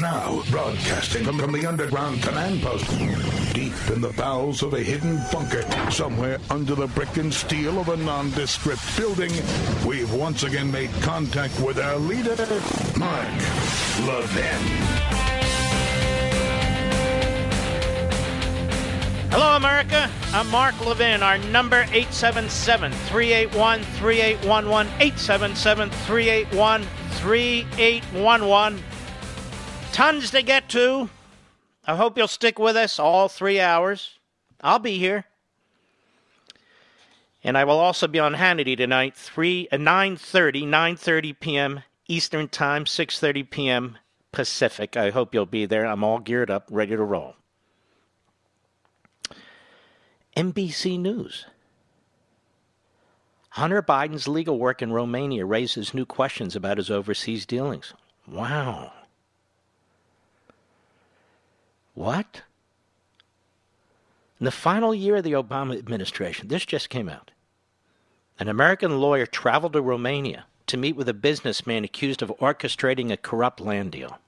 Now, broadcasting from, from the underground command post, deep in the bowels of a hidden bunker, somewhere under the brick and steel of a nondescript building, we've once again made contact with our leader, Mark Levin. Hello, America. I'm Mark Levin. Our number 877 381 3811. 877 381 3811. Tons to get to. I hope you'll stick with us all three hours. I'll be here. And I will also be on Hannity tonight, 3 uh, 9:30, 9:30 p.m. Eastern Time, 6:30 p.m. Pacific. I hope you'll be there. I'm all geared up, ready to roll. NBC News. Hunter Biden's legal work in Romania raises new questions about his overseas dealings. Wow. What? In the final year of the Obama administration, this just came out. An American lawyer traveled to Romania to meet with a businessman accused of orchestrating a corrupt land deal.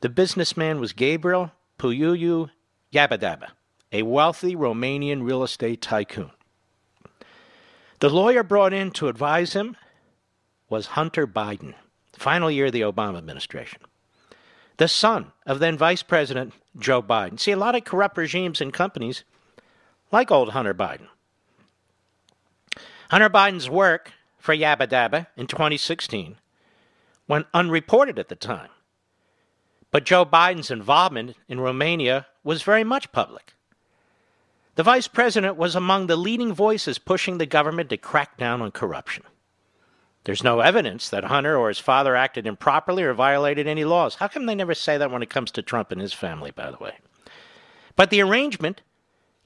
The businessman was Gabriel Puyuyu Yabadaba, a wealthy Romanian real estate tycoon. The lawyer brought in to advise him was Hunter Biden, final year of the Obama administration the son of then Vice President Joe Biden. See, a lot of corrupt regimes and companies like old Hunter Biden. Hunter Biden's work for Yabba Dabba in 2016 went unreported at the time. But Joe Biden's involvement in Romania was very much public. The vice president was among the leading voices pushing the government to crack down on corruption. There's no evidence that Hunter or his father acted improperly or violated any laws. How come they never say that when it comes to Trump and his family, by the way? But the arrangement,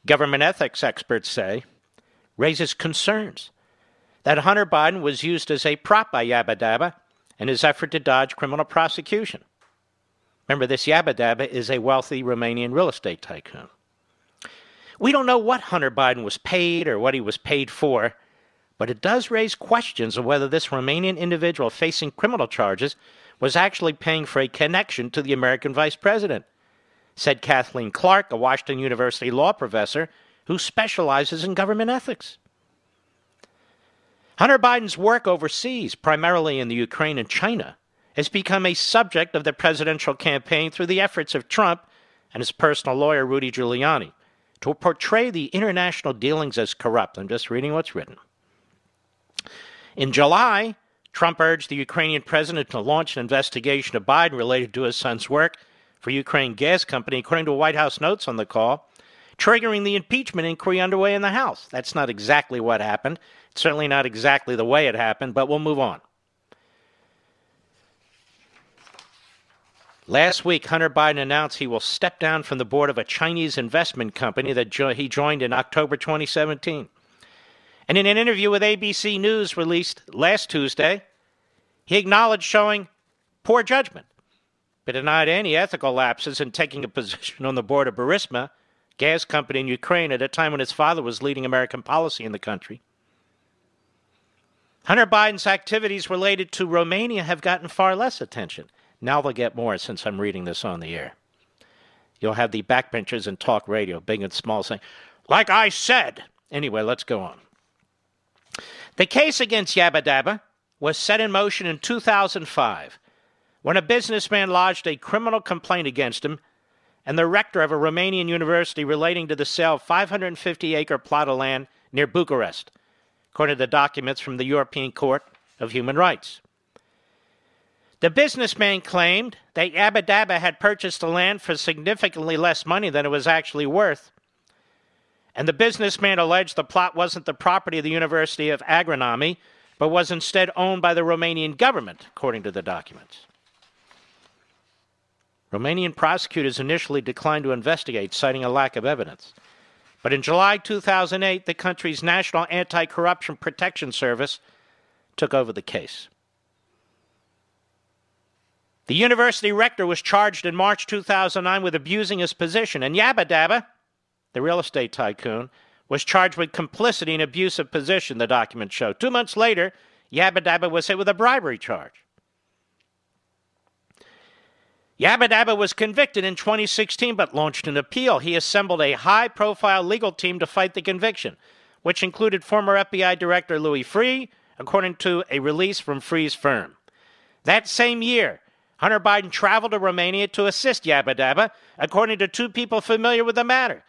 government ethics experts say, raises concerns that Hunter Biden was used as a prop by Yabba Dabba in his effort to dodge criminal prosecution. Remember, this Yabba Dabba is a wealthy Romanian real estate tycoon. We don't know what Hunter Biden was paid or what he was paid for but it does raise questions of whether this Romanian individual facing criminal charges was actually paying for a connection to the American vice president, said Kathleen Clark, a Washington University law professor who specializes in government ethics. Hunter Biden's work overseas, primarily in the Ukraine and China, has become a subject of the presidential campaign through the efforts of Trump and his personal lawyer, Rudy Giuliani, to portray the international dealings as corrupt. I'm just reading what's written. In July, Trump urged the Ukrainian president to launch an investigation of Biden related to his son's work for Ukraine Gas Company, according to White House notes on the call, triggering the impeachment inquiry underway in the House. That's not exactly what happened. It's certainly not exactly the way it happened, but we'll move on. Last week, Hunter Biden announced he will step down from the board of a Chinese investment company that jo- he joined in October 2017. And in an interview with ABC News released last Tuesday, he acknowledged showing poor judgment, but denied any ethical lapses in taking a position on the board of Burisma, gas company in Ukraine, at a time when his father was leading American policy in the country. Hunter Biden's activities related to Romania have gotten far less attention. Now they'll get more since I'm reading this on the air. You'll have the backbenchers in talk radio, big and small, saying, like I said. Anyway, let's go on. The case against Yabba Dabba was set in motion in 2005 when a businessman lodged a criminal complaint against him and the rector of a Romanian university relating to the sale of 550 acre plot of land near Bucharest, according to the documents from the European Court of Human Rights. The businessman claimed that Yabba Dabba had purchased the land for significantly less money than it was actually worth and the businessman alleged the plot wasn't the property of the University of Agronomy, but was instead owned by the Romanian government, according to the documents. Romanian prosecutors initially declined to investigate, citing a lack of evidence. But in July 2008, the country's National Anti Corruption Protection Service took over the case. The university rector was charged in March 2009 with abusing his position, and Yabba Dabba, the real estate tycoon, was charged with complicity in abusive position, the documents show. Two months later, Yabba Dabba was hit with a bribery charge. Yabba Dabba was convicted in 2016 but launched an appeal. He assembled a high profile legal team to fight the conviction, which included former FBI Director Louis Freeh, according to a release from Freeh's firm. That same year, Hunter Biden traveled to Romania to assist Yabba Dabba, according to two people familiar with the matter.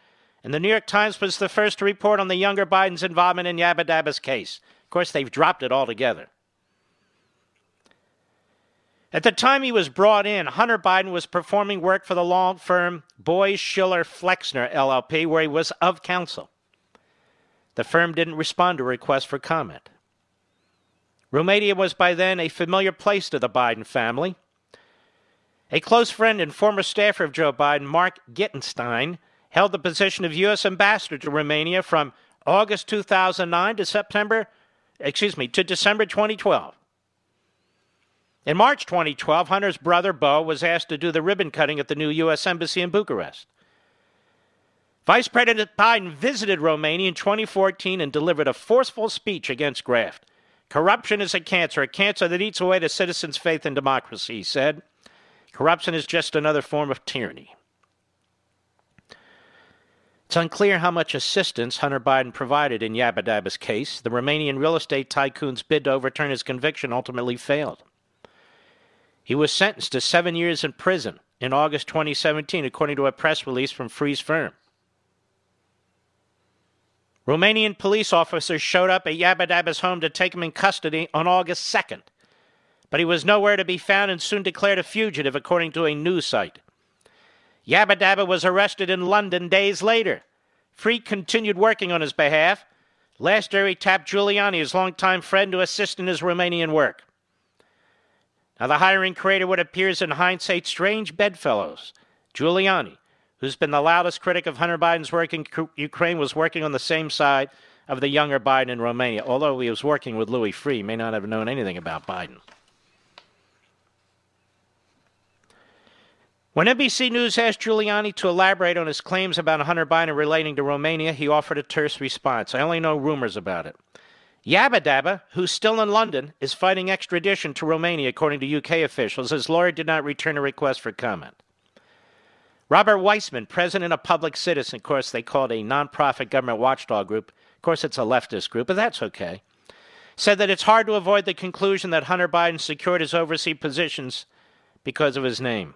And the New York Times was the first to report on the younger Biden's involvement in Yabba Dabba's case. Of course, they've dropped it altogether. At the time he was brought in, Hunter Biden was performing work for the law firm Boies Schiller Flexner LLP, where he was of counsel. The firm didn't respond to a request for comment. Romania was by then a familiar place to the Biden family. A close friend and former staffer of Joe Biden, Mark Gitenstein, held the position of U.S. ambassador to Romania from August 2009 to September, excuse me, to December 2012. In March 2012, Hunter's brother, Beau, was asked to do the ribbon cutting at the new U.S. Embassy in Bucharest. Vice President Biden visited Romania in 2014 and delivered a forceful speech against graft. Corruption is a cancer, a cancer that eats away the citizens' faith in democracy, he said. Corruption is just another form of tyranny. It's unclear how much assistance Hunter Biden provided in Yabba Dabba's case. The Romanian real estate tycoon's bid to overturn his conviction ultimately failed. He was sentenced to seven years in prison in August 2017, according to a press release from Freeh's firm. Romanian police officers showed up at Yabba Dabba's home to take him in custody on August 2nd but he was nowhere to be found and soon declared a fugitive, according to a news site. Yabba Dabba was arrested in London days later. Freeh continued working on his behalf. Last year, he tapped Giuliani, his longtime friend, to assist in his Romanian work. Now, the hiring created what appears in hindsight strange bedfellows. Giuliani, who's been the loudest critic of Hunter Biden's work in Ukraine, was working on the same side of the younger Biden in Romania, although he was working with Louis Freeh, may not have known anything about Biden. When NBC News asked Giuliani to elaborate on his claims about Hunter Biden relating to Romania, he offered a terse response. I only know rumors about it. Yabba Dabba, who's still in London, is fighting extradition to Romania, according to UK officials. His lawyer did not return a request for comment. Robert Weissman, president of Public Citizen, of course, they called a nonprofit government watchdog group. Of course, it's a leftist group, but that's okay. Said that it's hard to avoid the conclusion that Hunter Biden secured his overseas positions because of his name.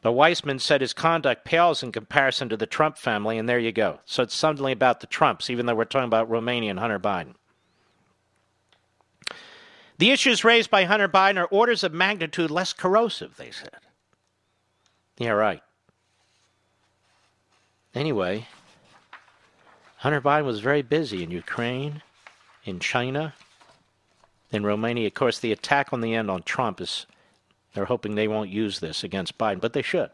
But Weissman said his conduct pales in comparison to the Trump family, and there you go. So it's suddenly about the Trumps, even though we're talking about Romania and Hunter Biden. The issues raised by Hunter Biden are orders of magnitude less corrosive, they said. Yeah, right. Anyway, Hunter Biden was very busy in Ukraine, in China, in Romania. Of course, the attack on the end on Trump is they're hoping they won't use this against Biden, but they should.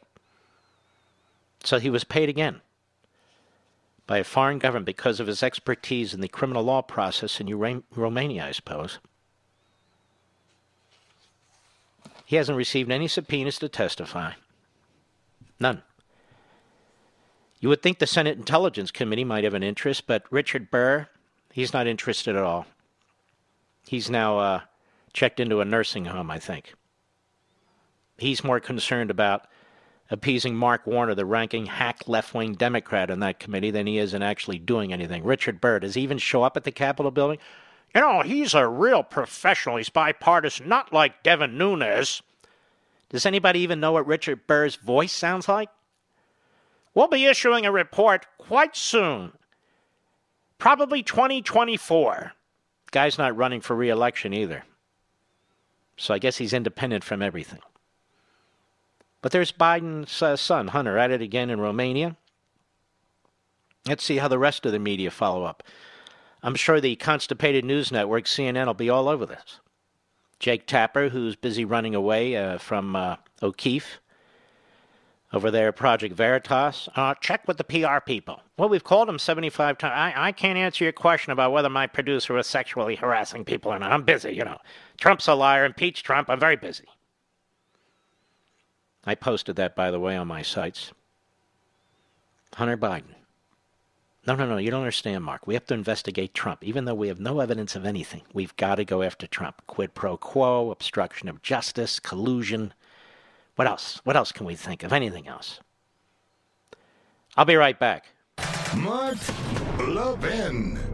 So he was paid again by a foreign government because of his expertise in the criminal law process in Romania, I suppose. He hasn't received any subpoenas to testify. None. You would think the Senate Intelligence Committee might have an interest, but Richard Burr, he's not interested at all. He's now uh, checked into a nursing home, I think. He's more concerned about appeasing Mark Warner, the ranking hack left wing Democrat on that committee, than he is in actually doing anything. Richard Burr, does he even show up at the Capitol building? You know, he's a real professional. He's bipartisan, not like Devin Nunes. Does anybody even know what Richard Burr's voice sounds like? We'll be issuing a report quite soon, probably 2024. Guy's not running for re election either. So I guess he's independent from everything. But there's Biden's uh, son, Hunter, at it again in Romania. Let's see how the rest of the media follow up. I'm sure the constipated news network, CNN, will be all over this. Jake Tapper, who's busy running away uh, from uh, O'Keefe, over there at Project Veritas. Uh, check with the PR people. Well, we've called them 75 times. I, I can't answer your question about whether my producer was sexually harassing people or not. I'm busy, you know. Trump's a liar. Impeach Trump. I'm very busy. I posted that, by the way, on my sites. Hunter Biden. No, no, no, you don't understand, Mark. We have to investigate Trump. Even though we have no evidence of anything, we've got to go after Trump. Quid pro quo, obstruction of justice, collusion. What else? What else can we think of? Anything else? I'll be right back. Mark Levin.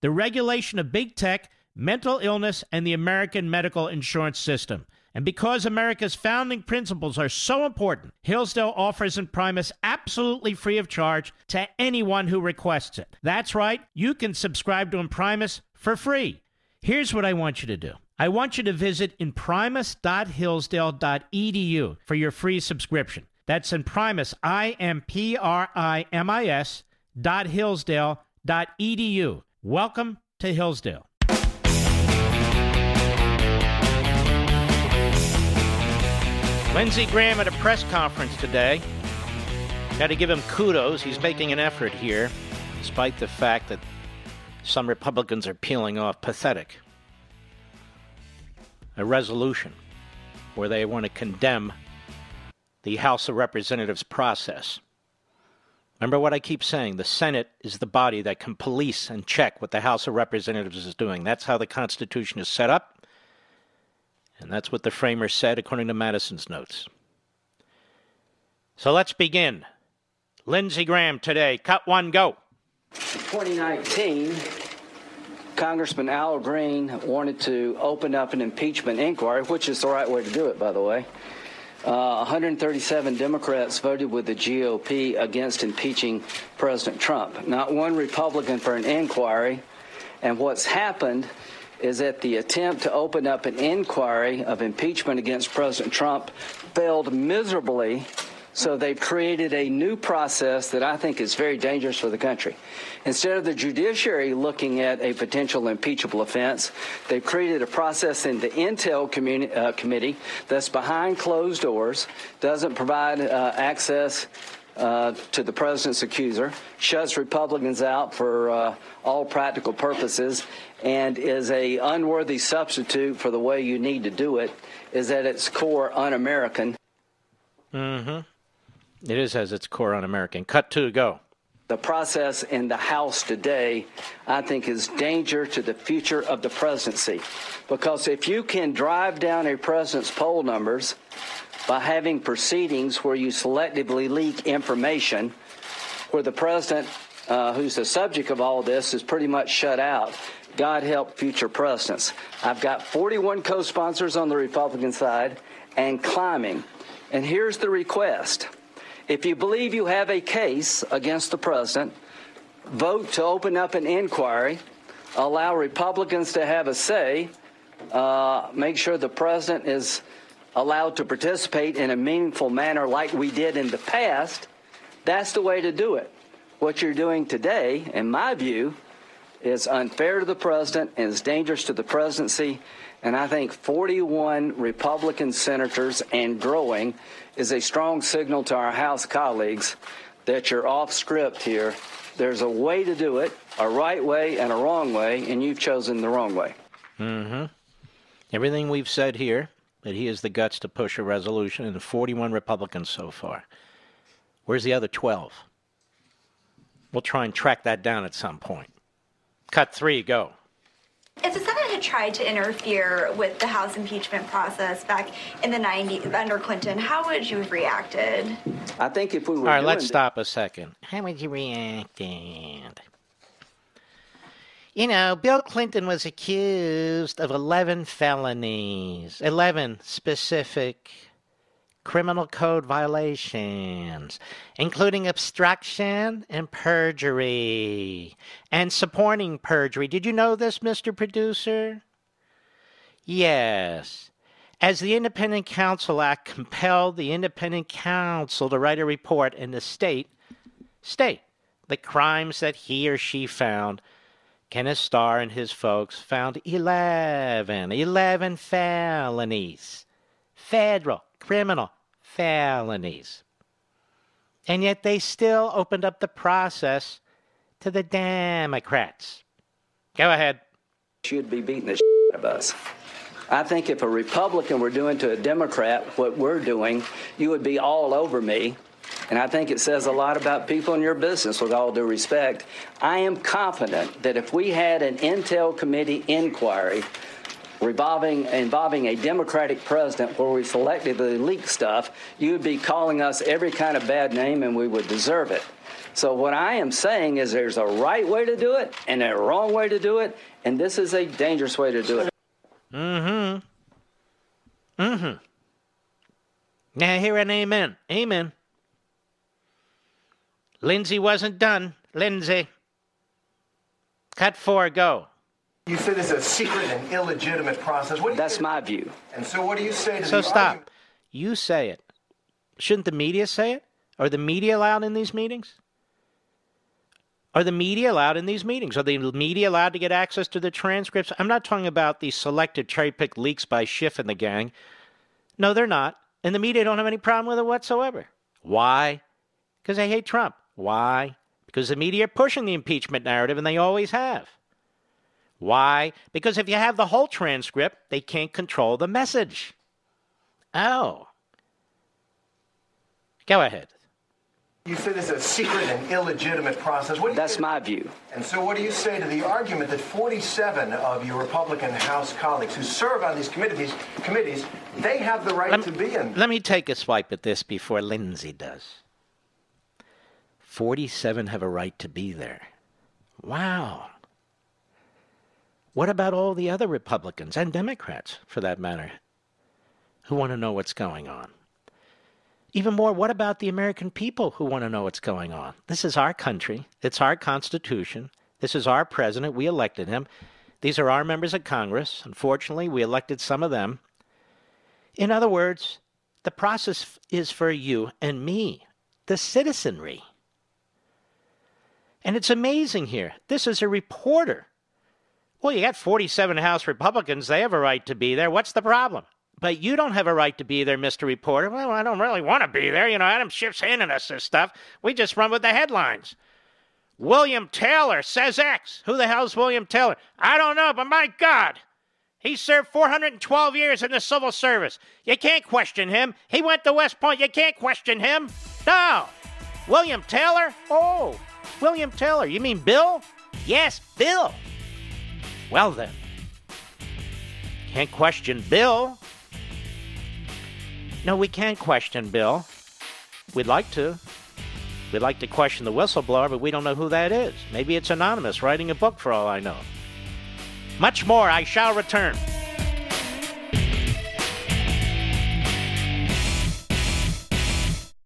the regulation of big tech, mental illness, and the American medical insurance system. And because America's founding principles are so important, Hillsdale offers Imprimis absolutely free of charge to anyone who requests it. That's right, you can subscribe to Imprimis for free. Here's what I want you to do. I want you to visit imprimis.hillsdale.edu for your free subscription. That's Imprimis, I M P R I M I S dot hillsdale.edu. Welcome to Hillsdale. Lindsey Graham at a press conference today. Got to give him kudos. He's making an effort here, despite the fact that some Republicans are peeling off pathetic. A resolution where they want to condemn the House of Representatives process. Remember what I keep saying the Senate is the body that can police and check what the House of Representatives is doing. That's how the Constitution is set up, and that's what the framers said according to Madison's notes. So let's begin. Lindsey Graham today, cut one, go. 2019, Congressman Al Green wanted to open up an impeachment inquiry, which is the right way to do it, by the way. Uh, 137 Democrats voted with the GOP against impeaching President Trump. Not one Republican for an inquiry. And what's happened is that the attempt to open up an inquiry of impeachment against President Trump failed miserably so they've created a new process that I think is very dangerous for the country. Instead of the judiciary looking at a potential impeachable offense, they've created a process in the Intel uh, Committee that's behind closed doors, doesn't provide uh, access uh, to the president's accuser, shuts Republicans out for uh, all practical purposes, and is a unworthy substitute for the way you need to do it. Is at its core un-American. Mm-hmm. It is as its core un American. Cut two go. The process in the House today, I think, is danger to the future of the presidency. Because if you can drive down a president's poll numbers by having proceedings where you selectively leak information, where the president, uh, who's the subject of all this, is pretty much shut out, God help future presidents. I've got 41 co sponsors on the Republican side and climbing. And here's the request. If you believe you have a case against the president, vote to open up an inquiry, allow Republicans to have a say, uh, make sure the president is allowed to participate in a meaningful manner like we did in the past. That's the way to do it. What you're doing today, in my view, is unfair to the president and is dangerous to the presidency. And I think 41 Republican senators and growing is a strong signal to our House colleagues that you're off script here. There's a way to do it, a right way and a wrong way, and you've chosen the wrong way. Mm-hmm. Everything we've said here, that he has the guts to push a resolution, and 41 Republicans so far. Where's the other 12? We'll try and track that down at some point. Cut three, go. If the Senate had tried to interfere with the House impeachment process back in the 90s under Clinton, how would you have reacted? I think if we were All right, let's th- stop a second. How would you react? You know, Bill Clinton was accused of 11 felonies, 11 specific criminal code violations, including obstruction and perjury, and supporting perjury. Did you know this, Mr. Producer? Yes. As the Independent Counsel Act compelled the Independent Counsel to write a report in the state, state the crimes that he or she found. Kenneth Starr and his folks found 11, 11 felonies, federal criminal felonies. And yet they still opened up the process to the Democrats. Go ahead. should be beating the shit out of us. I think if a Republican were doing to a Democrat what we're doing, you would be all over me. And I think it says a lot about people in your business, with all due respect. I am confident that if we had an Intel Committee inquiry revolving, involving a Democratic president where we selectively leak stuff, you would be calling us every kind of bad name and we would deserve it. So, what I am saying is there's a right way to do it and a wrong way to do it, and this is a dangerous way to do it. Mm hmm. Mm hmm. Now hear an amen. Amen. Lindsey wasn't done. Lindsey. Cut four, go. You said it's a secret and illegitimate process. What do you That's say- my view. And so, what do you say to So the stop. argument- You say it. Shouldn't the media say it? Are the media allowed in these meetings? Are the media allowed in these meetings? Are the media allowed to get access to the transcripts? I'm not talking about these selected cherry picked leaks by Schiff and the gang. No, they're not. And the media don't have any problem with it whatsoever. Why? Because they hate Trump. Why? Because the media are pushing the impeachment narrative, and they always have. Why? Because if you have the whole transcript, they can't control the message. Oh. Go ahead. You said is a secret and illegitimate process. What do That's say- my view. And so, what do you say to the argument that 47 of your Republican House colleagues who serve on these committees, committees, they have the right Let, to be in? let me take a swipe at this before Lindsey does. 47 have a right to be there. Wow. What about all the other Republicans and Democrats, for that matter, who want to know what's going on? Even more, what about the American people who want to know what's going on? This is our country. It's our Constitution. This is our president. We elected him. These are our members of Congress. Unfortunately, we elected some of them. In other words, the process is for you and me, the citizenry. And it's amazing here. This is a reporter. Well, you got 47 House Republicans. They have a right to be there. What's the problem? But you don't have a right to be there, Mr. Reporter. Well, I don't really want to be there. You know, Adam Schiff's handing us this stuff. We just run with the headlines. William Taylor says X. Who the hell's William Taylor? I don't know, but my God. He served 412 years in the civil service. You can't question him. He went to West Point. You can't question him. No. William Taylor? Oh, William Taylor. You mean Bill? Yes, Bill. Well, then. Can't question Bill. No, we can't question Bill. We'd like to. We'd like to question the whistleblower, but we don't know who that is. Maybe it's anonymous writing a book for all I know. Much more, I shall return.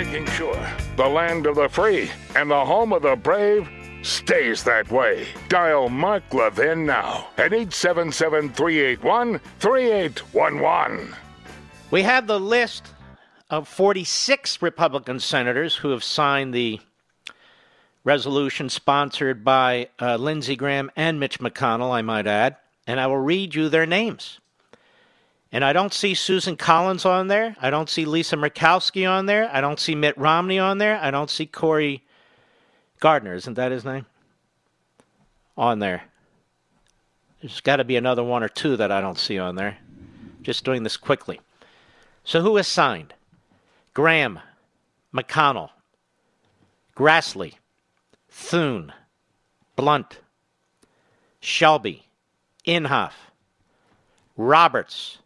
Making sure the land of the free and the home of the brave stays that way. Dial Mark Levin now at 877 381 3811. We have the list of 46 Republican senators who have signed the resolution sponsored by uh, Lindsey Graham and Mitch McConnell, I might add, and I will read you their names. And I don't see Susan Collins on there. I don't see Lisa Murkowski on there. I don't see Mitt Romney on there. I don't see Cory Gardner. Isn't that his name? On there. There's got to be another one or two that I don't see on there. Just doing this quickly. So who is signed? Graham, McConnell, Grassley, Thune, Blunt, Shelby, Inhofe, Roberts,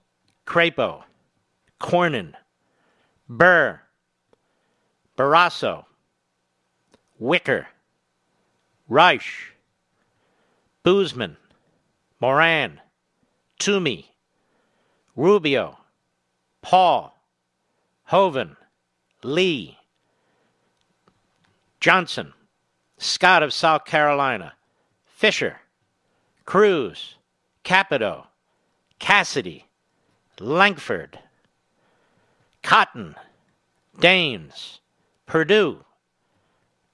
Crapo, Cornyn, Burr, Barrasso, Wicker, Risch, Boozman, Moran, Toomey, Rubio, Paul, Hoeven, Lee, Johnson, Scott of South Carolina, Fischer, Cruz, Capito, Cassidy, Lankford, Cotton, Daines, Perdue,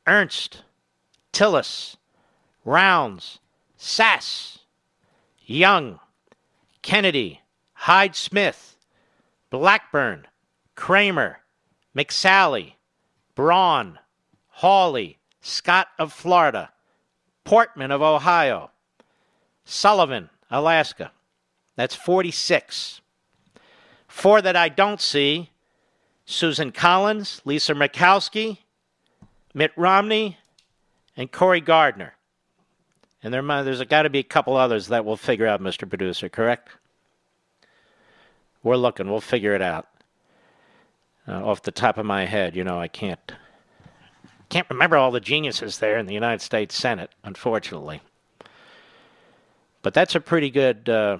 Ernst, Tillis, Rounds, Sasse, Young, Kennedy, Hyde Smith, Blackburn, Cramer, McSally, Braun, Hawley, Scott of Florida, Portman of Ohio, Sullivan, Alaska. That's 46. Four that I don't see Susan Collins, Lisa Murkowski, Mitt Romney, and Cory Gardner. And there, there's got to be a couple others that we'll figure out, Mr. Producer, correct? We're looking. We'll figure it out. Uh, off the top of my head, you know, I can't can't remember all the geniuses there in the United States Senate, unfortunately. But that's a pretty good uh,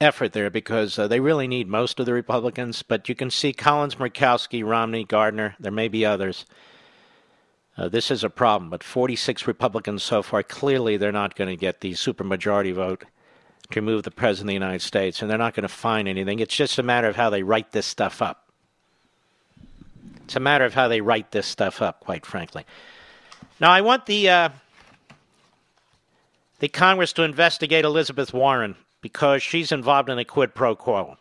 effort there because uh, they really need most of the Republicans. But you can see Collins, Murkowski, Romney, Gardner. There may be others. Uh, this is a problem, but 46 Republicans so far. Clearly, they're not going to get the supermajority vote to remove the president of the United States, and they're not going to find anything. It's just a matter of how they write this stuff up. It's a matter of how they write this stuff up, quite frankly. Now, I want the uh, the Congress to investigate Elizabeth Warren because she's involved in a quid pro quo.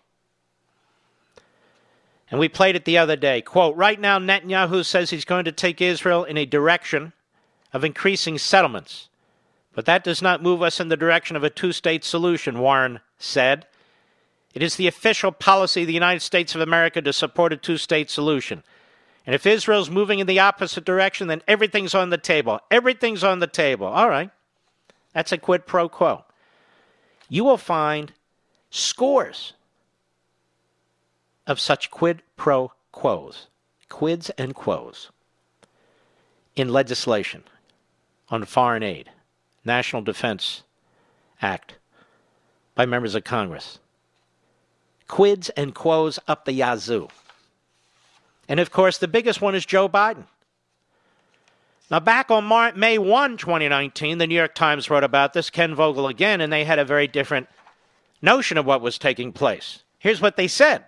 And we played it the other day. Quote, right now, Netanyahu says he's going to take Israel in a direction of increasing settlements. But that does not move us in the direction of a two state solution, Warren said. It is the official policy of the United States of America to support a two state solution. And if Israel's moving in the opposite direction, then everything's on the table. Everything's on the table. All right. That's a quid pro quo you will find scores of such quid pro quos, quids and quos, in legislation on foreign aid, National Defense Act, by members of Congress. Quids and quos up the yazoo. And of course, the biggest one is Joe Biden. Now, back on May 1, 2019, the New York Times wrote about this, Ken Vogel again, and they had a very different notion of what was taking place. Here's what they said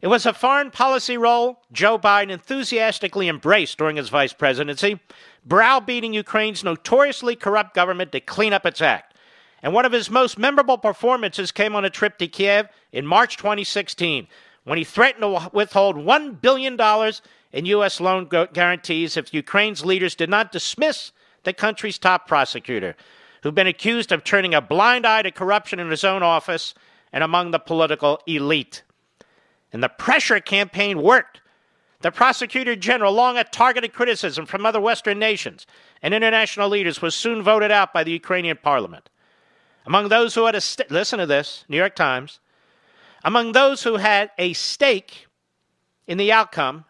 It was a foreign policy role Joe Biden enthusiastically embraced during his vice presidency, browbeating Ukraine's notoriously corrupt government to clean up its act. And one of his most memorable performances came on a trip to Kiev in March 2016 when he threatened to withhold $1 billion in U.S. loan guarantees if Ukraine's leaders did not dismiss the country's top prosecutor. who'd been accused of turning a blind eye to corruption in his own office and among the political elite. And the pressure campaign worked. The prosecutor general, long at targeted criticism from other Western nations and international leaders, was soon voted out by the Ukrainian parliament. Among those who had a st- listen to this, New York Times. Among those who had a stake in the outcome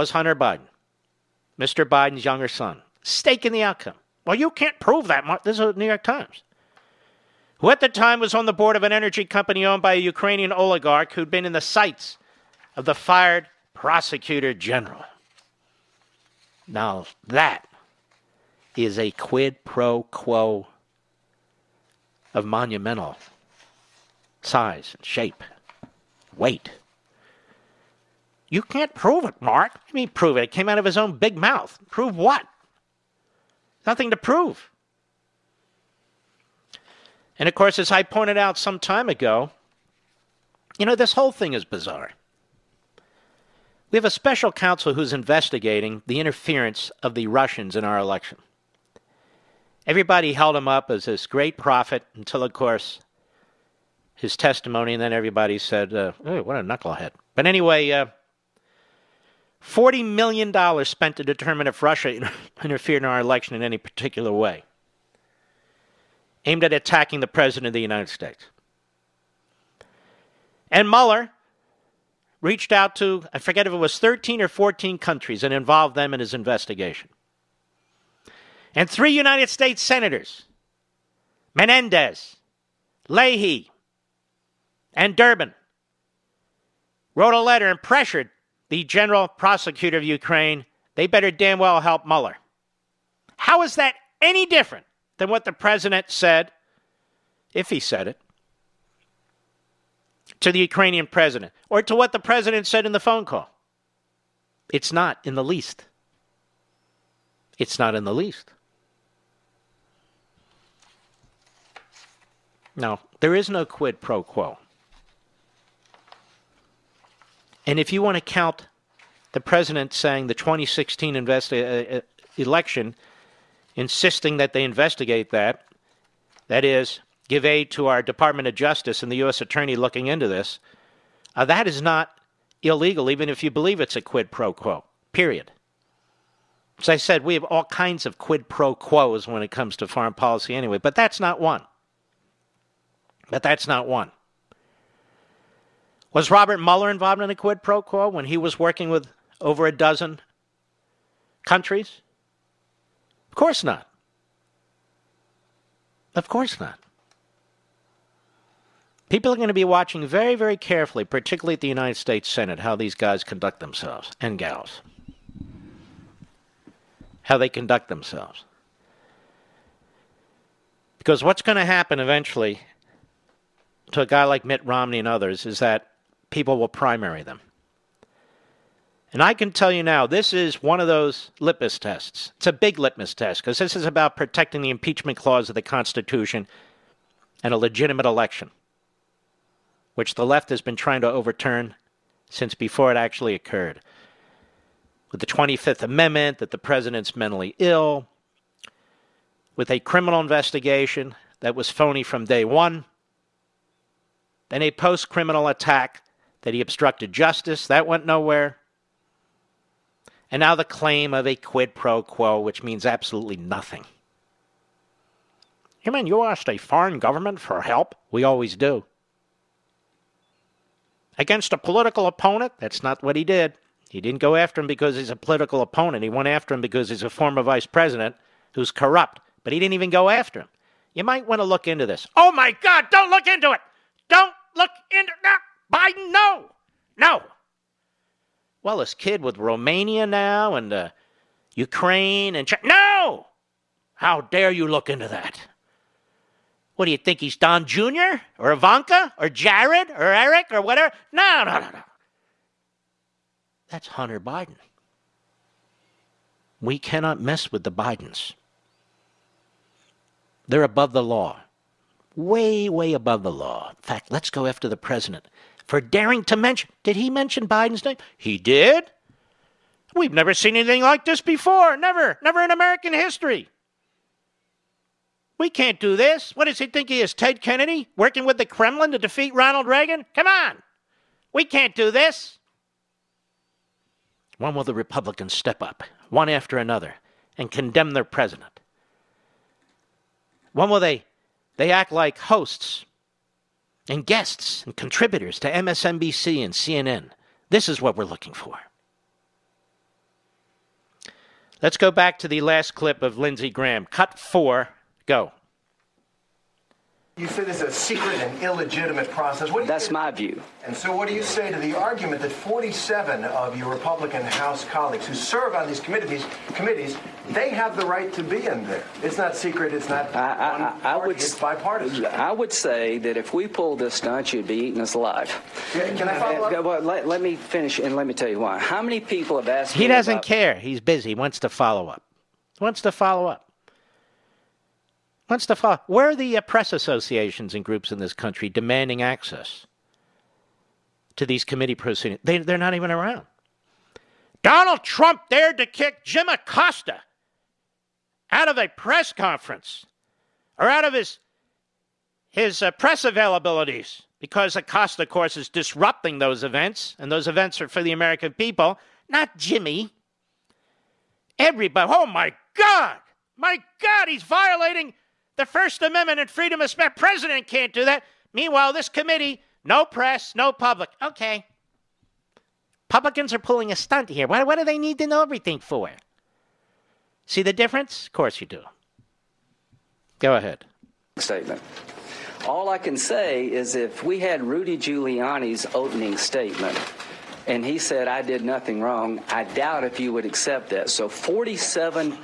was Hunter Biden, Mr. Biden's younger son. Stake in the outcome. Well, you can't prove that. This is the New York Times. Who at the time was on the board of an energy company owned by a Ukrainian oligarch who'd been in the sights of the fired prosecutor general. Now, that is a quid pro quo of monumental size and shape, weight. You can't prove it, Mark. You mean prove it? It came out of his own big mouth. Prove what? Nothing to prove. And of course, as I pointed out some time ago, you know, this whole thing is bizarre. We have a special counsel who's investigating the interference of the Russians in our election. Everybody held him up as this great prophet until, of course, his testimony, and then everybody said, uh, oh, what a knucklehead. But anyway, uh, $40 million spent to determine if Russia interfered in our election in any particular way, aimed at attacking the President of the United States. And Mueller reached out to, I forget if it was 13 or 14 countries and involved them in his investigation. And three United States senators, Menendez, Leahy, and Durbin, wrote a letter and pressured the general prosecutor of Ukraine, they better damn well help Mueller. How is that any different than what the president said, if he said it, to the Ukrainian president, or to what the president said in the phone call? It's not in the least. It's not in the least. No, there is no quid pro quo. And if you want to count the president saying the 2016 investi- uh, uh, election, insisting that they investigate that, that is, give aid to our Department of Justice and the U.S. Attorney looking into this, uh, that is not illegal, even if you believe it's a quid pro quo, period. As I said, we have all kinds of quid pro quos when it comes to foreign policy anyway, but that's not one. But that's not one. Was Robert Mueller involved in a quid pro quo when he was working with over a dozen countries? Of course not. Of course not. People are going to be watching very, very carefully, particularly at the United States Senate, how these guys conduct themselves and gals. How they conduct themselves. Because what's going to happen eventually to a guy like Mitt Romney and others is that people will primary them. And I can tell you now, this is one of those litmus tests. It's a big litmus test because this is about protecting the impeachment clause of the Constitution and a legitimate election, which the left has been trying to overturn since before it actually occurred. With the 25th Amendment, that the president's mentally ill, with a criminal investigation that was phony from day one, then a post criminal attack that he obstructed justice, that went nowhere. And now the claim of a quid pro quo, which means absolutely nothing. You mean you asked a foreign government for help? We always do. Against a political opponent? That's not what he did. He didn't go after him because he's a political opponent. He went after him because he's a former vice president who's corrupt. But he didn't even go after him. You might want to look into this. Oh my God, don't look into it! Don't look into no, Biden, no, no. Well, this kid with Romania now and uh, Ukraine and China, no. How dare you look into that? What do you think he's Don Jr. or Ivanka or Jared or Eric or whatever? No, no, no, no. That's Hunter Biden. We cannot mess with the Bidens. They're above the law way, way above the law. In fact, let's go after the president for daring to mention. Did he mention Biden's name? He did. We've never seen anything like this before. Never. Never in American history. We can't do this. What does he think he is, Ted Kennedy, working with the Kremlin to defeat Ronald Reagan? Come on. We can't do this. When will the Republicans step up, one after another, and condemn their president? When will they, they act like hosts and guests and contributors to MSNBC and CNN? This is what we're looking for. Let's go back to the last clip of Lindsey Graham. Cut four Go. You say this is a secret and illegitimate process. What That's my view. And so, what do you say to the argument that 47 of your Republican House colleagues who serve on these committees, committees, they have the right to be in there? It's not secret. It's not. I, I, I would. It's bipartisan. I would say that if we pull this stunt, you'd be eating us alive. Can, can I follow up? Uh, well, let, let, me finish and let me tell you why. How many people have asked? He doesn't about, care. He's busy. He wants to follow up. He wants to follow up. Follow? Where are the uh, press associations and groups in this country demanding access to these committee proceedings? They, they're not even around. Donald Trump dared to kick Jim Acosta out of a press conference or out of his his uh, press availabilities because Acosta, of course, is disrupting those events, and those events are for the American people, not Jimmy. Everybody, oh my God, my God, he's violating the First Amendment and freedom of speech. President can't do that. Meanwhile, this committee, no press, no public. Okay. Republicans are pulling a stunt here. What do they need to know everything for? See the difference? Of course you do. Go ahead. Statement. All I can say is if we had Rudy Giuliani's opening statement, and he said, I did nothing wrong, I doubt if you would accept that. So 47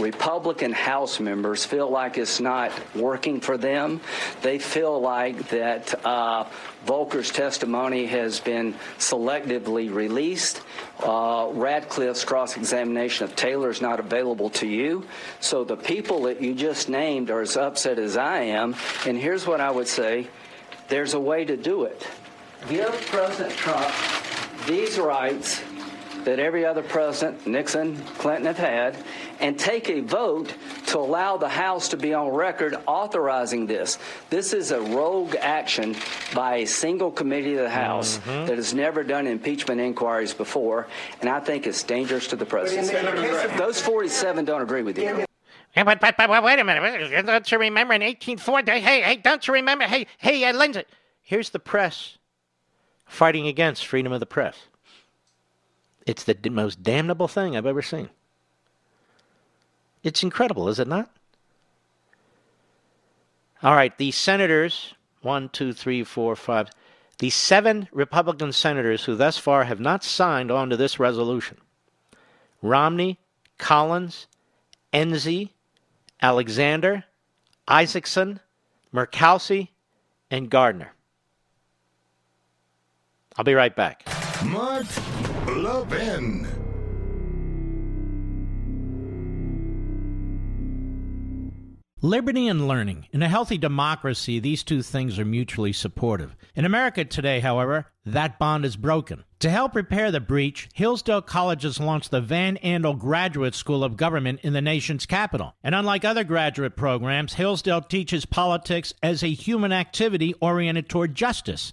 Republican House members feel like it's not working for them. They feel like that uh, Volker's testimony has been selectively released. Uh, Ratcliffe's cross examination of Taylor is not available to you. So the people that you just named are as upset as I am. And here's what I would say there's a way to do it. Give President Trump these rights that every other president, Nixon, Clinton, have had, and take a vote to allow the House to be on record authorizing this. This is a rogue action by a single committee of the House mm-hmm. that has never done impeachment inquiries before, and I think it's dangerous to the president. Those 47 don't agree with you. Hey, but, but, but, wait a minute. Don't you remember in 1840? Hey, hey, don't you remember? Hey, hey, uh, Lindsey. Here's the press fighting against freedom of the press. It's the most damnable thing I've ever seen. It's incredible, is it not? All right, the senators, one, two, three, four, five, the seven Republican senators who thus far have not signed on to this resolution Romney, Collins, Enzi, Alexander, Isakson, Murkowski, and Gardner. I'll be right back. Mark Levin. Liberty and learning. In a healthy democracy, these two things are mutually supportive. In America today, however, that bond is broken. To help repair the breach, Hillsdale College has launched the Van Andel Graduate School of Government in the nation's capital. And unlike other graduate programs, Hillsdale teaches politics as a human activity oriented toward justice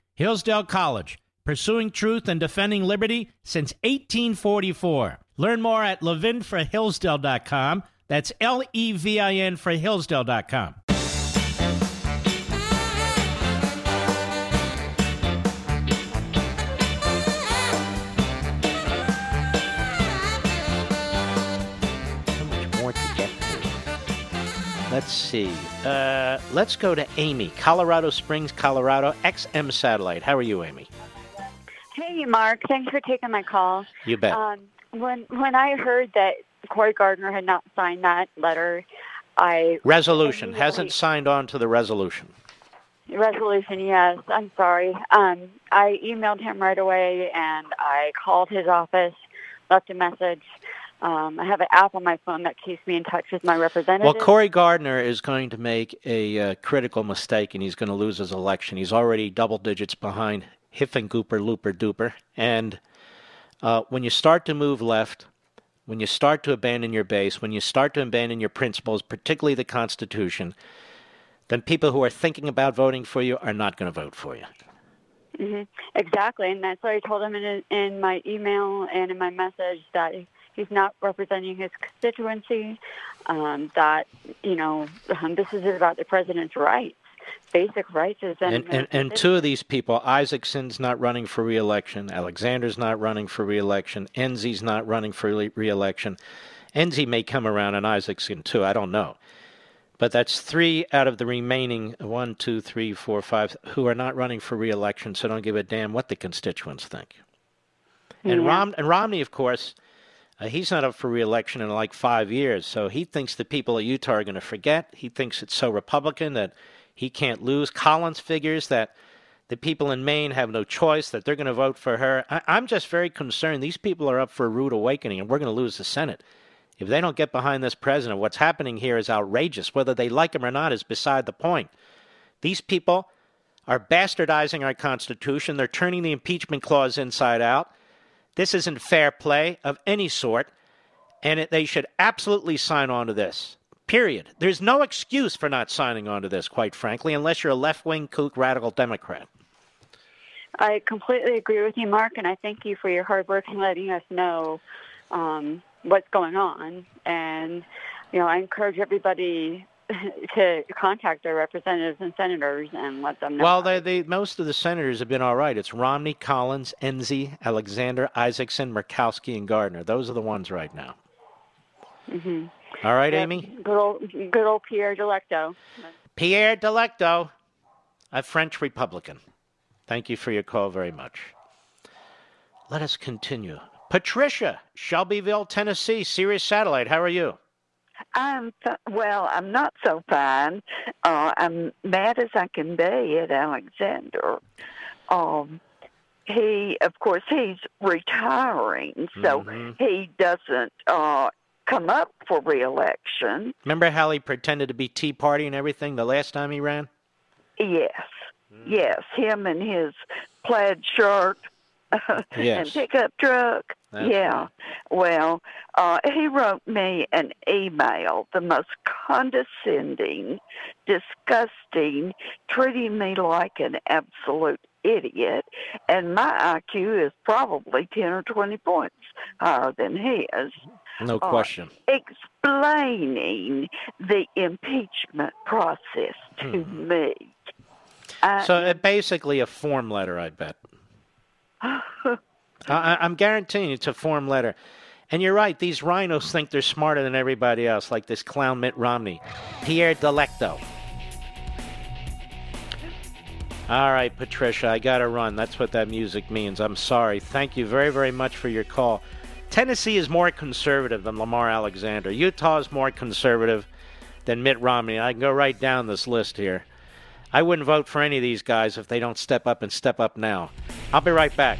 Hillsdale College, pursuing truth and defending liberty since 1844. Learn more at levinforhillsdale.com. That's L E V I N for Hillsdale.com. Let's see. Uh, let's go to Amy, Colorado Springs, Colorado, XM Satellite. How are you, Amy? Hey, Mark. Thanks for taking my call. You bet. Um, when when I heard that Cory Gardner had not signed that letter, I Resolution hasn't signed on to the resolution. resolution. Yes, I'm sorry. Um, I emailed him right away, and I called his office, left a message. Um, I have an app on my phone that keeps me in touch with my representative. Well, Cory Gardner is going to make a uh, critical mistake, and he's going to lose his election. He's already double digits behind Hiffengooper Looper Duper. And uh, when you start to move left, when you start to abandon your base, when you start to abandon your principles, particularly the Constitution, then people who are thinking about voting for you are not going to vote for you. hmm Exactly, and that's what I told him in, in my email and in my message that he's not representing his constituency. Um, that you know, um, this is about the president's rights, basic rights as And, and, and two of these people, Isakson's not running for reelection, Alexander's not running for reelection, Enzi's not running for re- reelection. Enzi may come around and Isakson too, I don't know. But that's three out of the remaining one, two, three, four, five who are not running for reelection, so don't give a damn what the constituents think. And, Yeah. Rom- and Romney, of course, uh, he's not up for reelection in like five years, so he thinks the people of Utah are going to forget. He thinks it's so Republican that he can't lose. Collins figures that the people in Maine have no choice, that they're going to vote for her. I- I'm just very concerned. These people are up for a rude awakening, and we're going to lose the Senate. If they don't get behind this president, what's happening here is outrageous. Whether they like him or not is beside the point. These people are bastardizing our Constitution. They're turning the impeachment clause inside out. This isn't fair play of any sort, and it, they should absolutely sign on to this. Period. There's no excuse for not signing on to this, quite frankly, unless you're a left wing kook radical Democrat. I completely agree with you, Mark, and I thank you for your hard work in letting us know um, what's going on. And you know, I encourage everybody to contact their representatives and senators and let them know. Well, they, they, most of the senators have been all right. It's Romney, Collins, Enzi, Alexander, Isakson, Murkowski, and Gardner. Those are the ones right now. hmm All right, Yep, Amy? Good old, good old Pierre Delecto. Pierre Delecto, a French Republican. Thank you for your call very much. Let us continue. Patricia, Shelbyville, Tennessee, Sirius Satellite. How are you? I'm fi- well. I'm not so fine. Uh, I'm mad as I can be at Alexander. Um, he, of course, he's retiring, so Mhm. he doesn't uh, come up for reelection. Remember how he pretended to be Tea Party and everything the last time he ran? Yes, Mm. yes, him and his plaid shirt and pickup truck. That's yeah. Well, uh, he wrote me an email, the most condescending, disgusting, treating me like an absolute idiot, and my IQ is probably 10 or 20 points higher than his, No Uh, question. explaining the impeachment process to me. I, So uh, basically a form letter, I bet. I, I'm guaranteeing it's a form letter. And you're right, these rhinos think they're smarter than everybody else, like this clown Mitt Romney. Pierre Delecto. All right, Patricia, I got to run. That's what that music means. I'm sorry. Thank you very, very much for your call. Tennessee is more conservative than Lamar Alexander. Utah is more conservative than Mitt Romney. I can go right down this list here. I wouldn't vote for any of these guys if they don't step up and step up now. I'll be right back.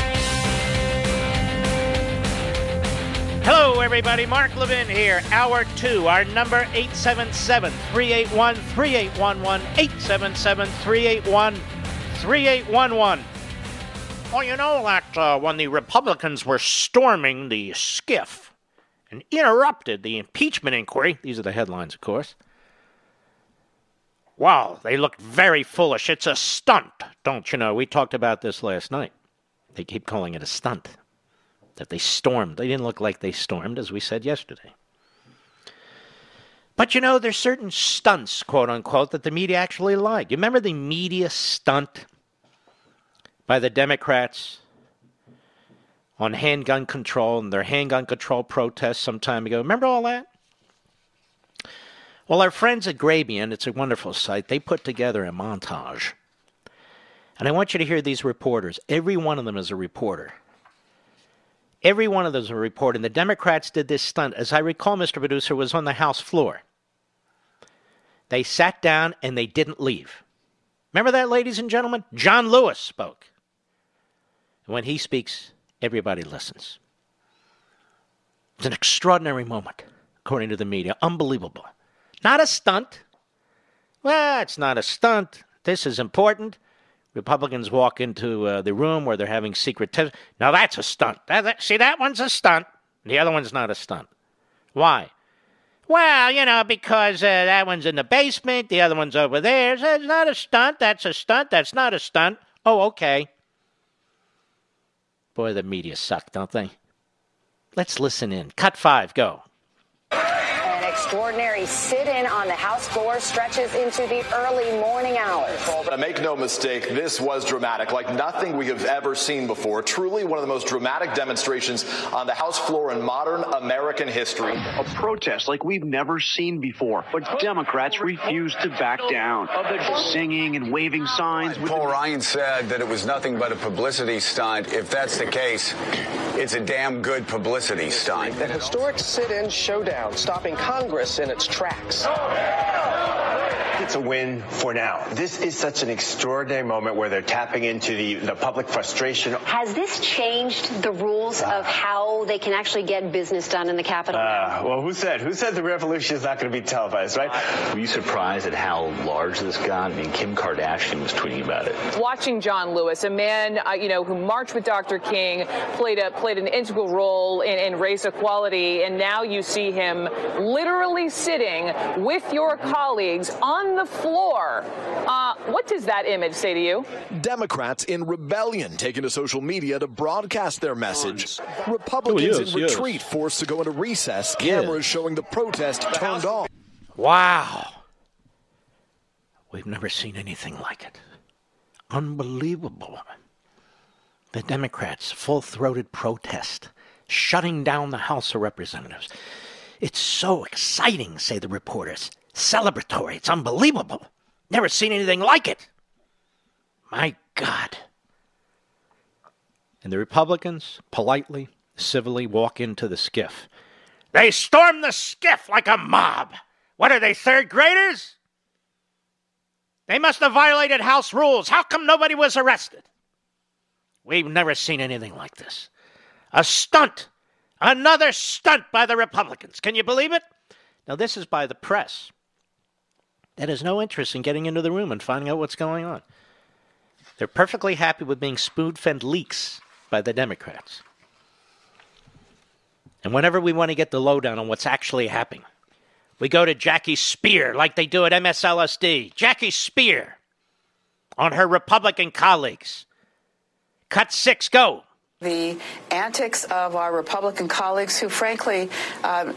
Hello, everybody. Mark Levin here. Hour two. Our number 877 381 3811. 877 381 3811. Well, you know that uh, when the Republicans were storming the SCIF and interrupted the impeachment inquiry, these are the headlines, of course. Wow, they looked very foolish. It's a stunt, don't you know? We talked about this last night. They keep calling it a stunt that they stormed. They didn't look like they stormed, as we said yesterday. But you know, there's certain stunts, quote unquote, that the media actually like. You remember the media stunt by the Democrats on handgun control and their handgun control protests some time ago? Remember all that? Well, our friends at Grabien, it's a wonderful site, they put together a montage. And I want you to hear these reporters. Every one of them is a reporter. Every one of those reporter. And the Democrats did this stunt. As I recall, Mr. Producer, was on the House floor. They sat down and they didn't leave. Remember that, ladies and gentlemen? John Lewis spoke. When he speaks, everybody listens. It's an extraordinary moment, according to the media. Unbelievable. Not a stunt. Well, it's not a stunt. This is important. Republicans walk into uh, the room where they're having secret tests. Now that's a stunt. That, that, see, that one's a stunt. The other one's not a stunt. Why? Well, you know, because uh, that one's in the basement, the other one's over there. So it's not a stunt. That's a stunt. That's not a stunt. Oh, okay. Boy, the media suck, don't they? Let's listen in. Cut five, go extraordinary sit-in on the House floor stretches into the early morning hours. Make no mistake, this was dramatic, like nothing we have ever seen before. Truly one of the most dramatic demonstrations on the House floor in modern American history. A protest like we've never seen before, but Democrats refused to back down, singing and waving signs. Paul Ryan said that it was nothing but a publicity stunt. If that's the case, it's a damn good publicity stunt. An historic sit-in showdown stopping Congress Congress in its tracks. It's a win for now. This is such an extraordinary moment where they're tapping into the, the public frustration. Has this changed the rules uh, of how they can actually get business done in the Capitol? Uh, well, who said? Who said the revolution is not going to be televised, right? Were you surprised at how large this got? I mean, Kim Kardashian was tweeting about it. Watching John Lewis, a man, uh, you know, who marched with Dr. King, played a played an integral role in, in race equality, and now you see him literally sitting with your colleagues on the floor. Uh, what does that image say to you? Democrats in rebellion taking to social media to broadcast their message. Republicans oh, yes, in retreat yes. forced to go into recess. Cameras yeah. showing the protest turned off. Wow. We've never seen anything like it. Unbelievable. The Democrats' full throated protest, shutting down the House of Representatives. It's so exciting, say the reporters celebratory. It's unbelievable. Never seen anything like it. My God. And the Republicans politely, civilly walk into the SCIF. They storm the SCIF like a mob. What are they, third graders? They must have violated House rules. How come nobody was arrested? We've never seen anything like this. A stunt. Another stunt by the Republicans. Can you believe it? Now, this is by the press that has no interest in getting into the room and finding out what's going on. They're perfectly happy with being spoon fed leaks by the Democrats. And whenever we want to get the lowdown on what's actually happening, we go to Jackie Speier like they do at MSLSD. Jackie Speier on her Republican colleagues. Cut six, go the antics of our Republican colleagues who, frankly, uh,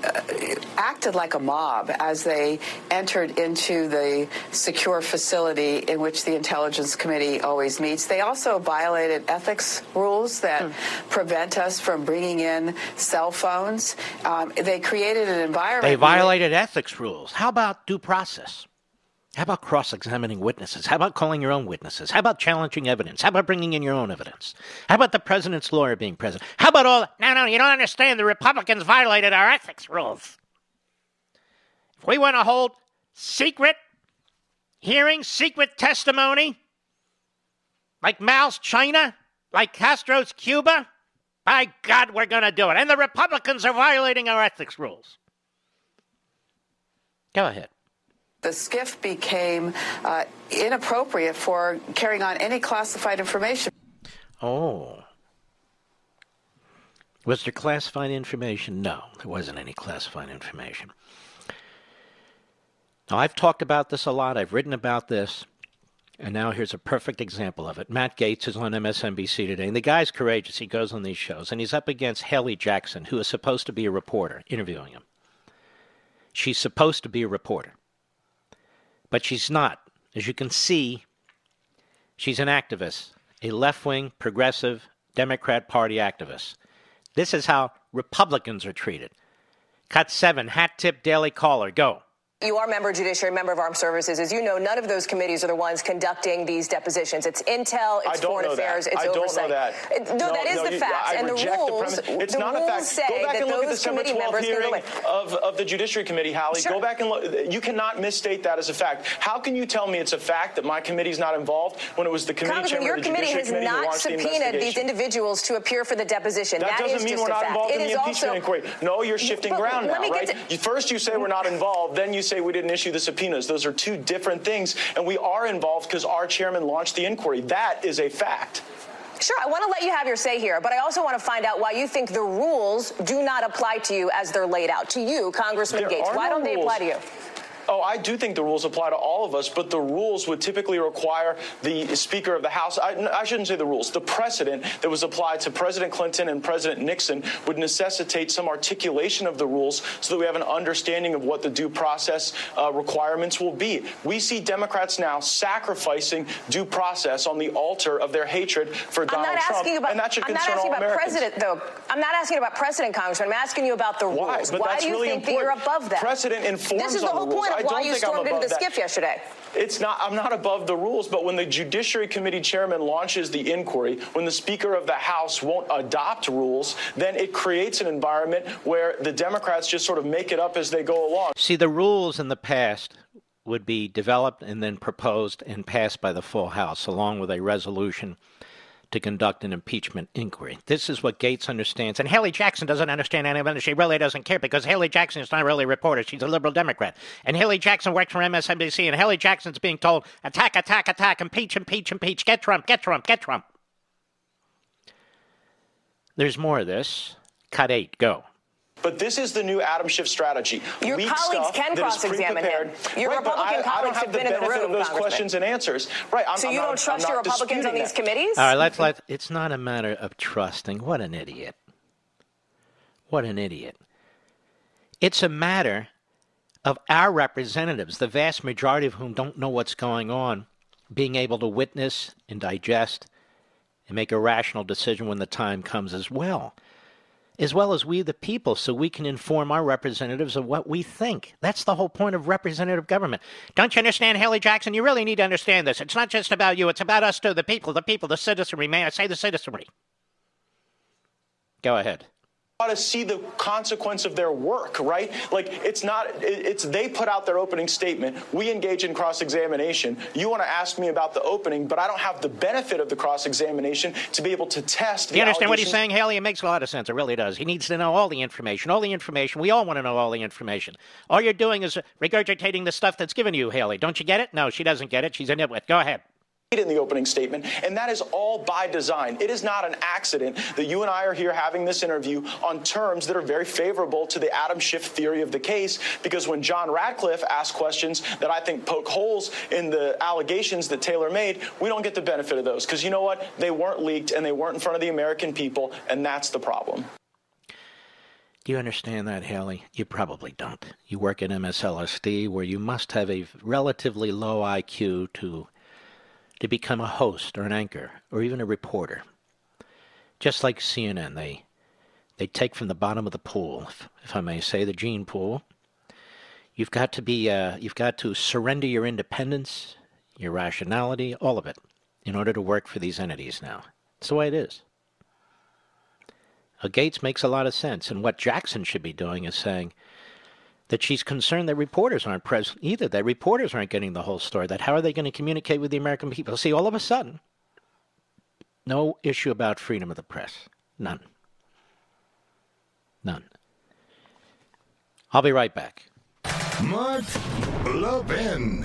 acted like a mob as they entered into the secure facility in which the Intelligence Committee always meets. They also violated ethics rules that mm. prevent us from bringing in cell phones. Um, they created an environment. They violated ethics rules. How about due process? How about cross examining witnesses? How about calling your own witnesses? How about challenging evidence? How about bringing in your own evidence? How about the president's lawyer being present? How about all. that? No, no, you don't understand. The Republicans violated our ethics rules. If we want to hold secret hearings, secret testimony, like Mao's China, like Castro's Cuba, by God, we're going to do it. And the Republicans are violating our ethics rules. Go ahead the SCIF became uh, inappropriate for carrying on any classified information. Oh. Was there classified information? No, there wasn't any classified information. Now, I've talked about this a lot, I've written about this, and now here's a perfect example of it. Matt Gaetz is on MSNBC today, and the guy's courageous. He goes on these shows, and he's up against Haley Jackson, who is supposed to be a reporter, interviewing him. She's supposed to be a reporter, but she's not. As you can see, she's an activist, a left wing, progressive, Democrat Party activist. This is how Republicans are treated. Cut seven, hat tip, daily caller, go. You are member of judiciary, member of armed services. As you know, none of those committees are the ones conducting these depositions. It's intel, it's foreign affairs, it's I don't oversight. know that. It, no, no, that is no, the fact. And the rules, the it's the not rules a fact. say Go back that and look at those December committee 12th members hearing of, of the Judiciary Committee, Hallie. Sure. Go back and look. You cannot misstate that as a fact. How can you tell me it's a fact that my committee's not involved when it was the committee Congressman, chairman your committee has Committee not launched the subpoenaed these individuals to appear for the deposition. That, doesn't is mean we're not involved It in the impeachment also, inquiry. No, you're shifting ground now, right? to- First, you say we're not involved. Then you say we didn't issue the subpoenas. Those are two different things, and we are involved because our chairman launched the inquiry. That is a fact. Sure, I want to let you have your say here, but I also want to find out why you think the rules do not apply to you as they're laid out. To you, Congressman There Gaetz. Why no don't they apply to you? Oh, I do think the rules apply to all of us, but the rules would typically require the Speaker of the House. I, I, shouldn't say the rules. The precedent that was applied to President Clinton and President Nixon would necessitate some articulation of the rules so that we have an understanding of what the due process uh, requirements will be. We see Democrats now sacrificing due process on the altar of their hatred for Donald Trump, about. and that should I'm not concern asking all about Americans. president, though. I'm not asking about president, Congressman. I'm asking you about the Why? rules. But Why do you really think that you're above that? Precedent informs This is the whole rules. point I why don't you think I'm stormed into the that. SCIF yesterday. It's not, I'm not above the rules, but when the Judiciary Committee chairman launches the inquiry, when the Speaker of the House won't adopt rules, then it creates an environment where the Democrats just sort of make it up as they go along. See, the rules in the past would be developed and then proposed and passed by the full House, along with a resolution to conduct an impeachment inquiry. This is what Gaetz understands. And Haley Jackson doesn't understand any of it. She really doesn't care because Haley Jackson is not really a reporter. She's a liberal Democrat. And Haley Jackson works for MSNBC. And Haley Jackson's being told, attack, attack, attack, impeach, impeach, impeach, get Trump, get Trump, get Trump. There's more of this. Cut eight, go. But this is the new Adam Schiff strategy. Your Leak colleagues can cross-examine him. Your right, Republican I, I don't colleagues have have the been in the room, of those questions and answers. Right. I'm, so I'm you not, don't trust your Republicans on these that. committees? All right, let's let. It's not a matter of trusting. What an idiot. What an idiot. It's a matter of our representatives, the vast majority of whom don't know what's going on, being able to witness and digest and make a rational decision when the time comes as well. As well as we, the people, so we can inform our representatives of what we think. That's the whole point of representative government. Don't you understand, Haley Jackson? You really need to understand this. It's not just about you, it's about us too, the people, the people, the citizenry. May I say the citizenry? Go ahead. Ought to see the consequence of their work, right? Like it's not it's they put out their opening statement. We engage in cross examination. You want to ask me about the opening, but I don't have the benefit of the cross examination to be able to test. Do you understand what he's saying, Haley? It makes a lot of sense. It really does. He needs to know all the information. All the information. We all want to know all the information. All you're doing is regurgitating the stuff that's given you, Haley. Don't you get it? No, she doesn't get it. She's a nitwit. Go ahead. In the opening statement, and that is all by design. It is not an accident that you and I are here having this interview on terms that are very favorable to the Adam Schiff theory of the case, because when John Ratcliffe asks questions that I think poke holes in the allegations that Taylor made, we don't get the benefit of those, because you know what? They weren't leaked and they weren't in front of the American people, and that's the problem. Do you understand that, Haley? You probably don't. You work at MSLSD, where you must have a relatively low IQ to to become a host or an anchor or even a reporter. Just like CNN, they they take from the bottom of the pool, if, if I may say, the gene pool. You've got to be, uh, you've got to surrender your independence, your rationality, all of it, in order to work for these entities. Now, it's the way it is. Uh, Gaetz makes a lot of sense, and what Jackson should be doing is saying that she's concerned that reporters aren't present either. That reporters aren't getting the whole story. That how are they going to communicate with the American people? See, all of a sudden, no issue about freedom of the press. None. None. I'll be right back. Mark Levin.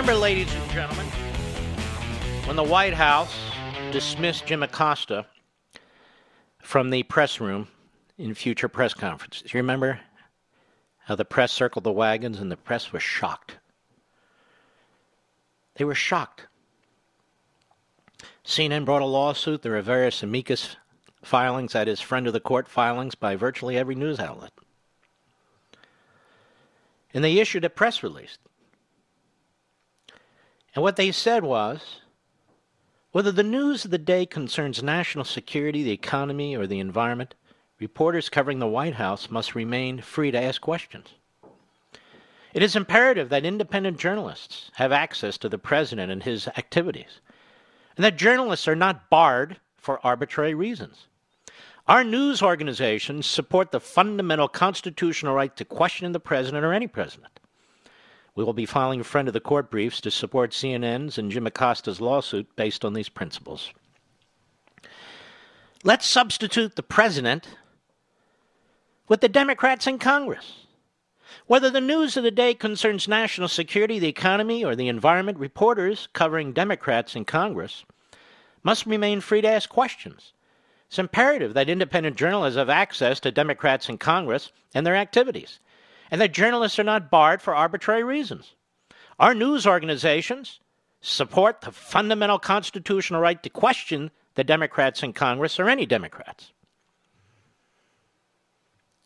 Remember, ladies and gentlemen, when the White House dismissed Jim Acosta from the press room in future press conferences. You remember how the press circled the wagons and the press was shocked? They were shocked. CNN brought a lawsuit. There are various amicus filings, that is, friend of the court filings by virtually every news outlet. And they issued a press release and what they said was whether the news of the day concerns national security, the economy, or the environment, reporters covering the White House must remain free to ask questions. It is imperative that independent journalists have access to the president and his activities, and that journalists are not barred for arbitrary reasons. Our news organizations support the fundamental constitutional right to question the president or any president. We will be filing friend of the court briefs to support CNN's and Jim Acosta's lawsuit based on these principles. Let's substitute the president with the Democrats in Congress. Whether the news of the day concerns national security, the economy, or the environment, reporters covering Democrats in Congress must remain free to ask questions. It's imperative that independent journalists have access to Democrats in Congress and their activities and that journalists are not barred for arbitrary reasons. Our news organizations support the fundamental constitutional right to question the Democrats in Congress or any Democrats.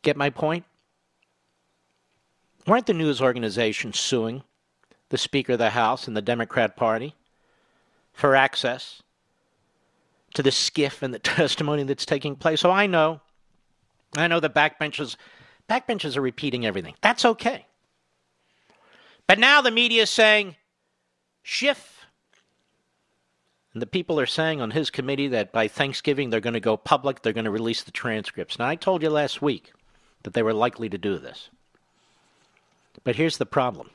Get my point? Weren't the news organizations suing the Speaker of the House and the Democrat Party for access to the SCIF and the testimony that's taking place? So I know, I know the backbenchers Backbenchers are repeating everything. That's okay. But now the media is saying, Schiff. And the people are saying on his committee that by Thanksgiving they're going to go public, they're going to release the transcripts. Now, I told you last week that they were likely to do this. But here's the problem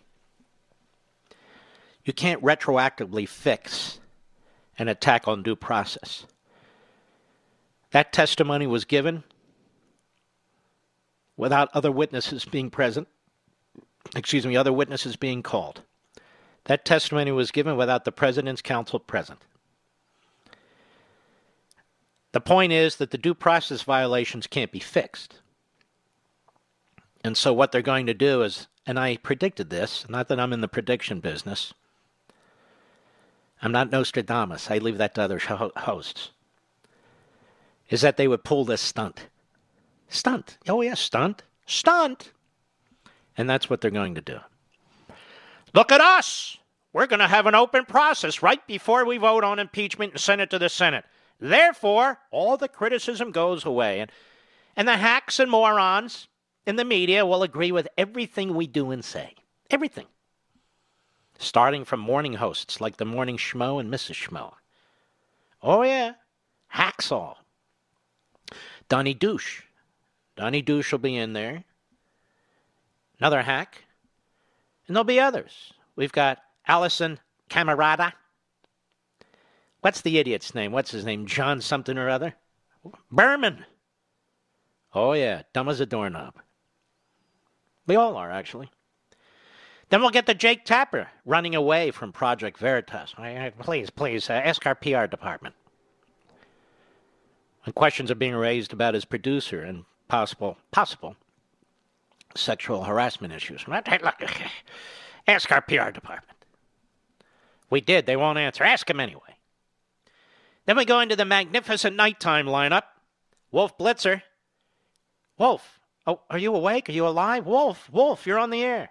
you can't retroactively fix an attack on due process. That testimony was given without other witnesses being present, excuse me, other witnesses being called. That testimony was given without the President's counsel present. The point is that the due process violations can't be fixed. And so, what they're going to do is, and I predicted this, not that I'm in the prediction business, I'm not Nostradamus, I leave that to other hosts, is that they would pull this stunt. Stunt. Oh, yeah, stunt. Stunt. And that's what they're going to do. Look at us. We're going to have an open process right before we vote on impeachment and send it to the Senate. Therefore, all the criticism goes away. And, and the hacks and morons in the media will agree with everything we do and say. Everything. Starting from morning hosts like the Morning Schmo and Mrs. Schmo. Oh, yeah. Hacks all. Donnie Douche Donnie Douche will be in there. Another hack. And there'll be others. We've got Allison Camerota. What's the idiot's name? What's his name? John something or other? Berman. Oh, yeah, dumb as a doorknob. We all are, actually. Then we'll get the Jake Tapper running away from Project Veritas. Please, please, uh, ask our PR department. When questions are being raised about his producer and possible possible sexual harassment issues. Ask our PR department. We did. They won't answer. Ask them anyway. Then we go into the magnificent nighttime lineup. Wolf Blitzer. Wolf. Oh, are you awake? Are you alive? Wolf, Wolf, you're on the air.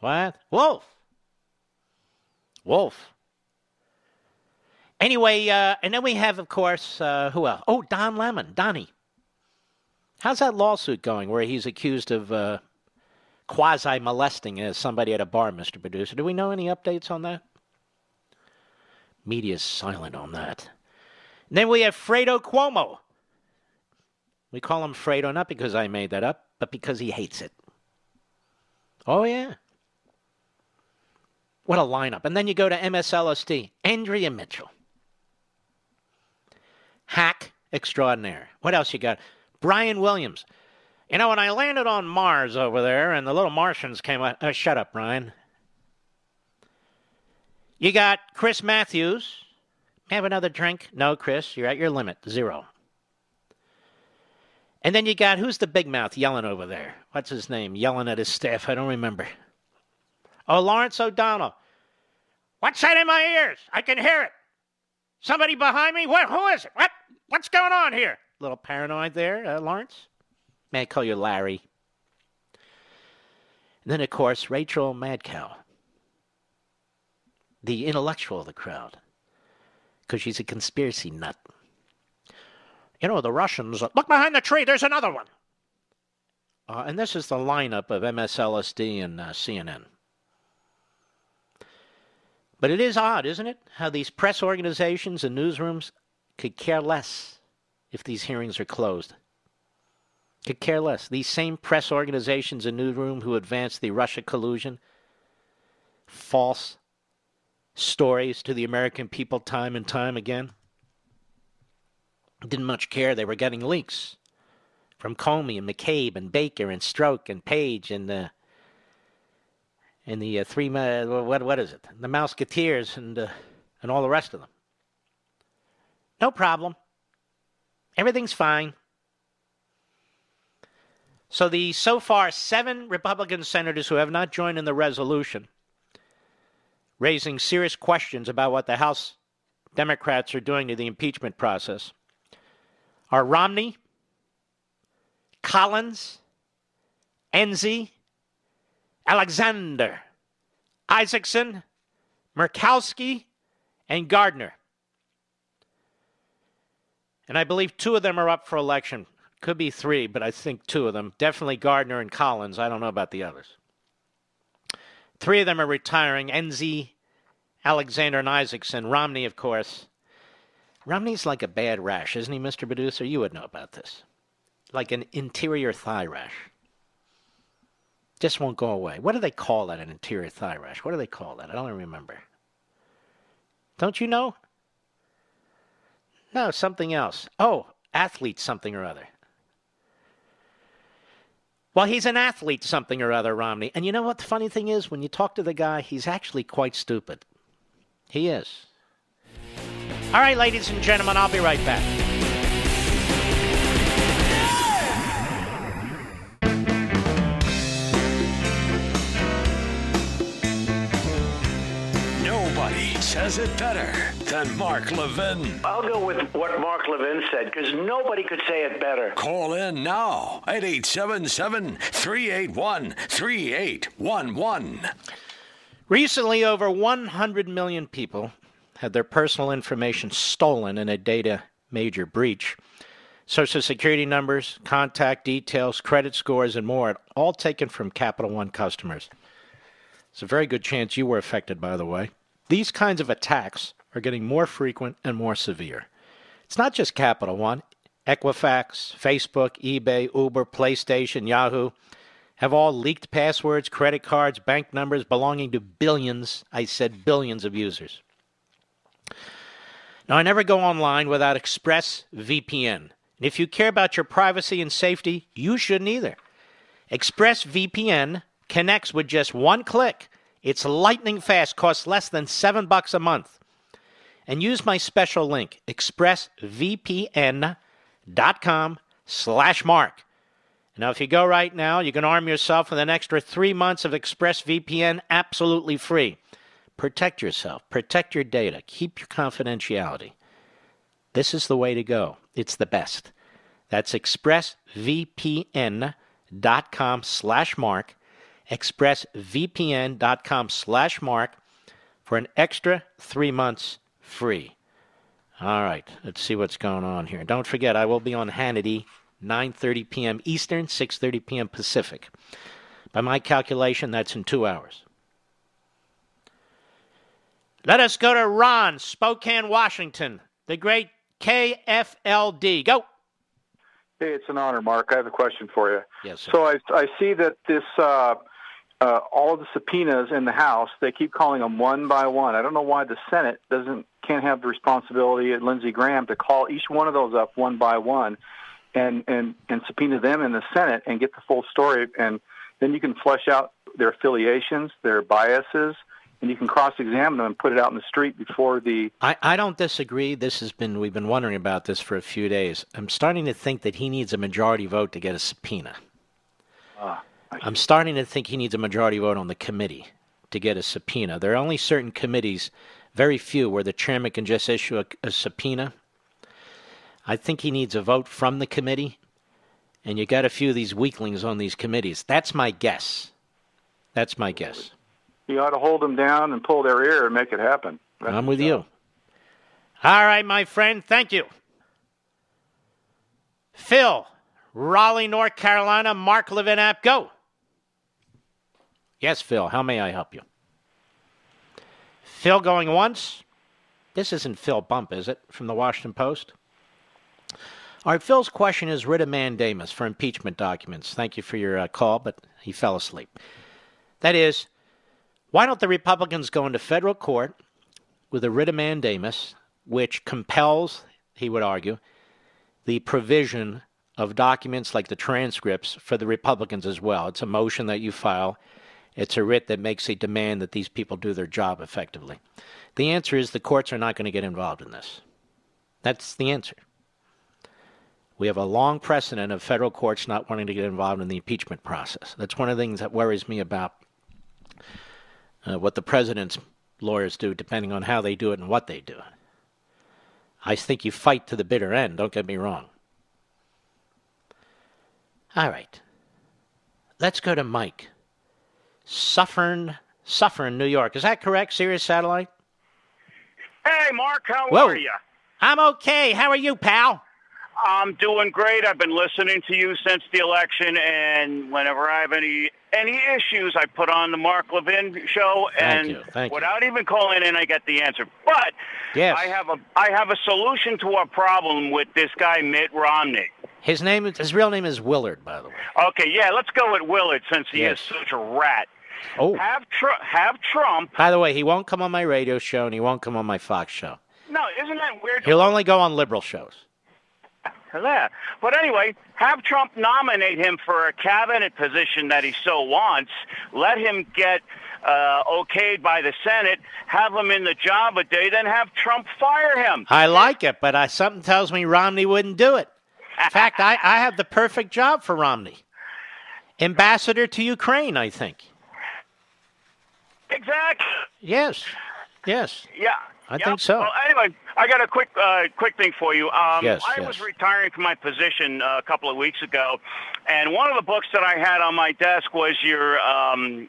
What? Wolf. Wolf. Anyway, uh, and then we have, of course, uh, who else? Oh, Don Lemon, Donnie. How's that lawsuit going where he's accused of uh, quasi molesting somebody at a bar, Mr. Producer? Do we know any updates on that? Media's silent on that. And then we have Fredo Cuomo. We call him Fredo not because I made that up, but because he hates it. Oh, yeah. What a lineup. And then you go to MSLSD, Andrea Mitchell. Hack extraordinaire. What else you got? Brian Williams. You know, when I landed on Mars over there and the little Martians came out. Uh, shut up, Brian. You got Chris Matthews. Have another drink? No, Chris, you're at your limit. Zero. And then you got who's the big mouth yelling over there? What's his name? Yelling at his staff. I don't remember. Oh, Lawrence O'Donnell. What's that in my ears? I can hear it. Somebody behind me? What? Who is it? What? What's going on here? Little paranoid there, uh, Lawrence. May I call you Larry? And then, of course, Rachel Madcow, the intellectual of the crowd, because she's a conspiracy nut. You know, the Russians. Look behind the tree. There's another one. Uh, and this is the lineup of MSLSD and uh, CNN. But it is odd, isn't it? How these press organizations and newsrooms could care less if these hearings are closed. Could care less. These same press organizations and newsroom who advanced the Russia collusion, false stories to the American people time and time again, didn't much care. They were getting leaks from Comey and McCabe and Baker and Strzok and Page and the and the uh, three uh, what what is it? The Mouseketeers and uh, and all the rest of them. No problem. Everything's fine. So the so far seven Republican senators who have not joined in the resolution, raising serious questions about what the House Democrats are doing to the impeachment process, are Romney, Collins, Enzi, Alexander, Isakson, Murkowski, and Gardner. And I believe two of them are up for election. Could be three, but I think two of them. Definitely Gardner and Collins. I don't know about the others. Three of them are retiring Enzi, Alexander, and Isakson. Romney, of course, Romney's like a bad rash, isn't he, Mr. Producer? You would know about this. Like an interior thigh rash. Just won't go away. What do they call that, an interior thigh rash? What do they call that? I don't remember. Don't you know? No, something else. Oh, athlete something or other. Well, he's an athlete something or other, Romney. And you know what the funny thing is? When you talk to the guy, he's actually quite stupid. He is. All right, ladies and gentlemen, I'll be right back. Says it better than Mark Levin. I'll go with what Mark Levin said because nobody could say it better. Call in now at 877 381 3811. Recently, over 100 million people had their personal information stolen in a data major breach. Social security numbers, contact details, credit scores, and more, all taken from Capital One customers. It's a very good chance you were affected, by the way. These kinds of attacks are getting more frequent and more severe. It's not just Capital One. Equifax, Facebook, eBay, Uber, PlayStation, Yahoo have all leaked passwords, credit cards, bank numbers belonging to billions, I said billions of users. Now, I never go online without ExpressVPN. And if you care about your privacy and safety, you shouldn't either. ExpressVPN connects with just one click. It's lightning fast, costs less than seven bucks a month. And use my special link, expressvpn.com slash mark. Now, if you go right now, you can arm yourself with an extra three months of ExpressVPN absolutely free. Protect yourself, protect your data, keep your confidentiality. This is the way to go. It's the best. That's expressvpn.com slash mark, expressvpn.com slash mark for an extra three months free. All right, let's see what's going on here. Don't forget, I will be on Hannity, 9:30 p.m. Eastern, 6:30 p.m. Pacific. By my calculation, that's in two hours. Let us go to Ron, Spokane, Washington, the great KFLD. Go. Hey, it's an honor, Mark. I have a question for you. Yes. Sir. So I, I see that this uh, uh, all the subpoenas in the House they keep calling them one by one. I don't know why the Senate doesn't can't have the responsibility at Lindsey Graham to call each one of those up one by one, and and and subpoena them in the Senate and get the full story, and then you can flesh out their affiliations, their biases, and you can cross-examine them and put it out in the street before the. I, I don't disagree. This has been we've been wondering about this for a few days. I'm starting to think that he needs a majority vote to get a subpoena. Ah. I'm starting to think he needs a majority vote on the committee to get a subpoena. There are only certain committees, very few, where the chairman can just issue a, a subpoena. I think he needs a vote from the committee, and you got a few of these weaklings on these committees. That's my guess. That's my guess. You ought to hold them down and pull their ear and make it happen. That's I'm with you. All right, my friend. Thank you. Phil, Raleigh, North Carolina. Mark Levin app. Go. Yes, Phil. How may I help you? Phil going once. This isn't Phil Bump, is it? From the Washington Post. All right, Phil's question is writ of mandamus for impeachment documents. Thank you for your uh, call, but he fell asleep. That is, why don't the Republicans go into federal court with a writ of mandamus, which compels, he would argue, the provision of documents like the transcripts for the Republicans as well? It's a motion that you file. It's a writ that makes a demand that these people do their job effectively. The answer is the courts are not going to get involved in this. That's the answer. We have a long precedent of federal courts not wanting to get involved in the impeachment process. That's one of the things that worries me about uh, what the president's lawyers do, depending on how they do it and what they do. I think you fight to the bitter end, don't get me wrong. All right. Let's go to Mike. Suffern, Suffern, New York. Is that correct, Sirius Satellite? Hey, Mark, how Whoa. are you? I'm okay. How are you, pal? I'm doing great. I've been listening to you since the election, and whenever I have any any issues, I put on the Mark Levin show, and you. Thank you. without even calling in, I get the answer. But Yes. I have a I have a solution to our problem with this guy Mitt Romney. His name, his real name is Willard, by the way. Okay, yeah, let's go with Willard since he Yes. is such a rat. Oh. Have Tr- have Trump. By the way, he won't come on my radio show and he won't come on my Fox show. No, isn't that weird? He'll only go on liberal shows. Yeah. But anyway, have Trump nominate him for a cabinet position that he so wants. Let him get uh, okayed by the Senate. Have him in the job a day, then have Trump fire him. I like it, but I, something tells me Romney wouldn't do it. In fact, I, I have the perfect job for Romney. Ambassador to Ukraine, I think. Exactly. Yes. Yes. Yeah. I Yep. think so. Well, anyway, I got a quick, uh, quick thing for you. Um, Yes, I yes. was retiring from my position uh, a couple of weeks ago, and one of the books that I had on my desk was your. Um,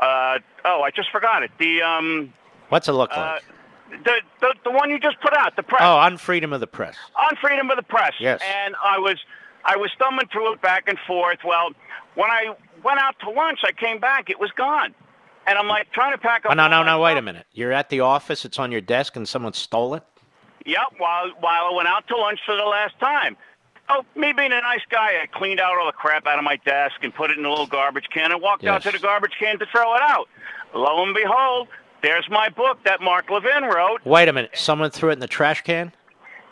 uh, oh, I just forgot it. The um, What's it look uh, like? The, the the one you just put out, the press oh, on freedom of the press. on freedom of the press. Yes. And I was I was thumbing through it back and forth. Well, when I went out to lunch, I came back, it was gone. And I'm like trying to pack up. Oh, no, no, no, wait a minute. You're at the office, it's on your desk, and someone stole it? Yep, while while I went out to lunch for the last time. Oh, me being a nice guy, I cleaned out all the crap out of my desk and put it in a little garbage can and walked out to the garbage can to throw it out. Lo and behold, there's my book that Mark Levin wrote. Wait a minute. Someone threw it in the trash can?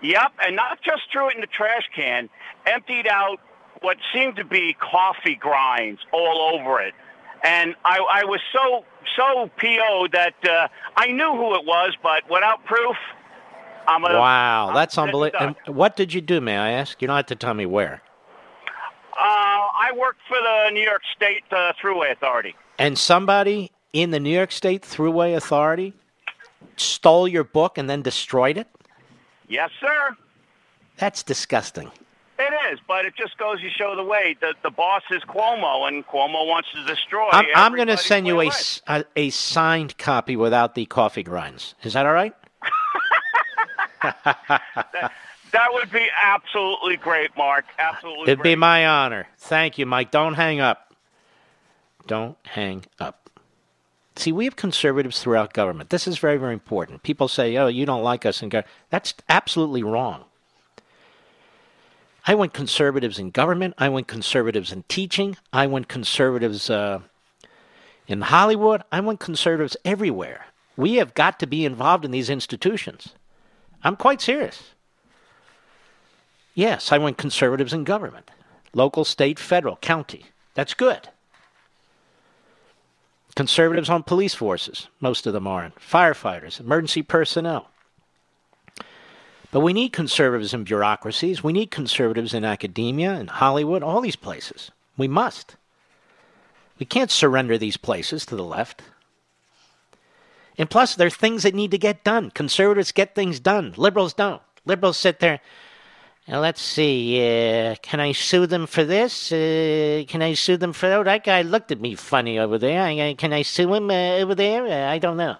Yep, and not just threw it in the trash can, emptied out what seemed to be coffee grinds all over it. And I, I was so so PO'd that uh, I knew who it was, but without proof, I'm gonna. Wow, I'm that's unbelievable. What did you do, may I ask? You don't have to tell me where. Uh, I worked for the New York State uh, Thruway Authority. And somebody in the New York State Thruway Authority stole your book and then destroyed it? Yes, sir. That's disgusting. It is, but it just goes to show the way. The the boss is Cuomo, and Cuomo wants to destroy. I'm, I'm going to send you a, a- a signed copy without the coffee grinds. Is that all right? That would be absolutely great, Mark. Absolutely It'd great. be my honor. Thank you, Mike. Don't hang up. Don't hang up. See, we have conservatives throughout government. This is very, very important. People say, "Oh, you don't like us in government." That's absolutely wrong. I want conservatives in government. I want conservatives in teaching. I want conservatives uh, in Hollywood. I want conservatives everywhere. We have got to be involved in these institutions. I'm quite serious. Yes, I want conservatives in government local, state, federal, county. That's good. Conservatives on police forces, most of them aren't. firefighters, emergency personnel. But we need conservatives in bureaucracies. We need conservatives in academia, in Hollywood, all these places. We must. We can't surrender these places to the left. And plus, there are things that need to get done. Conservatives get things done. Liberals don't. Liberals sit there. Let's see. Uh, can I sue them for this? Uh, can I sue them for that? That guy looked at me funny over there. I, I- can I sue him uh, over there? Uh, I don't know.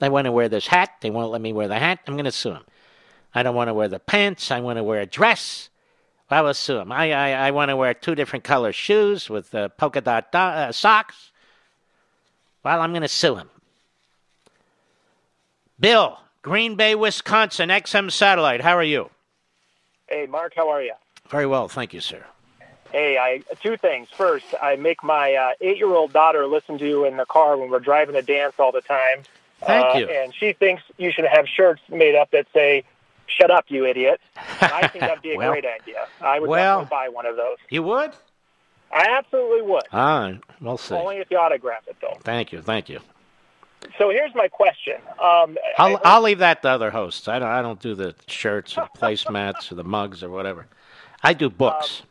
I want to wear this hat. They won't let me wear the hat. I'm going to sue him. I don't want to wear the pants. I want to wear a dress. I will sue him. I, I, I want to wear two different color shoes with uh, polka dot do- uh, socks. Well, I'm going to sue him. Bill, Green Bay, Wisconsin, XM Satellite. How are you? Hey, Mark, how are you? Very well, thank you, sir. Hey, I two things. First, I make my uh, eight-year-old daughter listen to you in the car when we're driving to dance all the time. Thank Uh, you. And she thinks you should have shirts made up that say "Shut up, you idiot." I think that'd be a Well- great idea. I would well- buy one of those. You would? I absolutely would. Ah, we'll see. Only if you autograph it, though. Thank you, thank you. So here's my question. Um, I'll I'll leave that to other hosts. I don't I don't do the shirts or placemats or the mugs or whatever. I do books.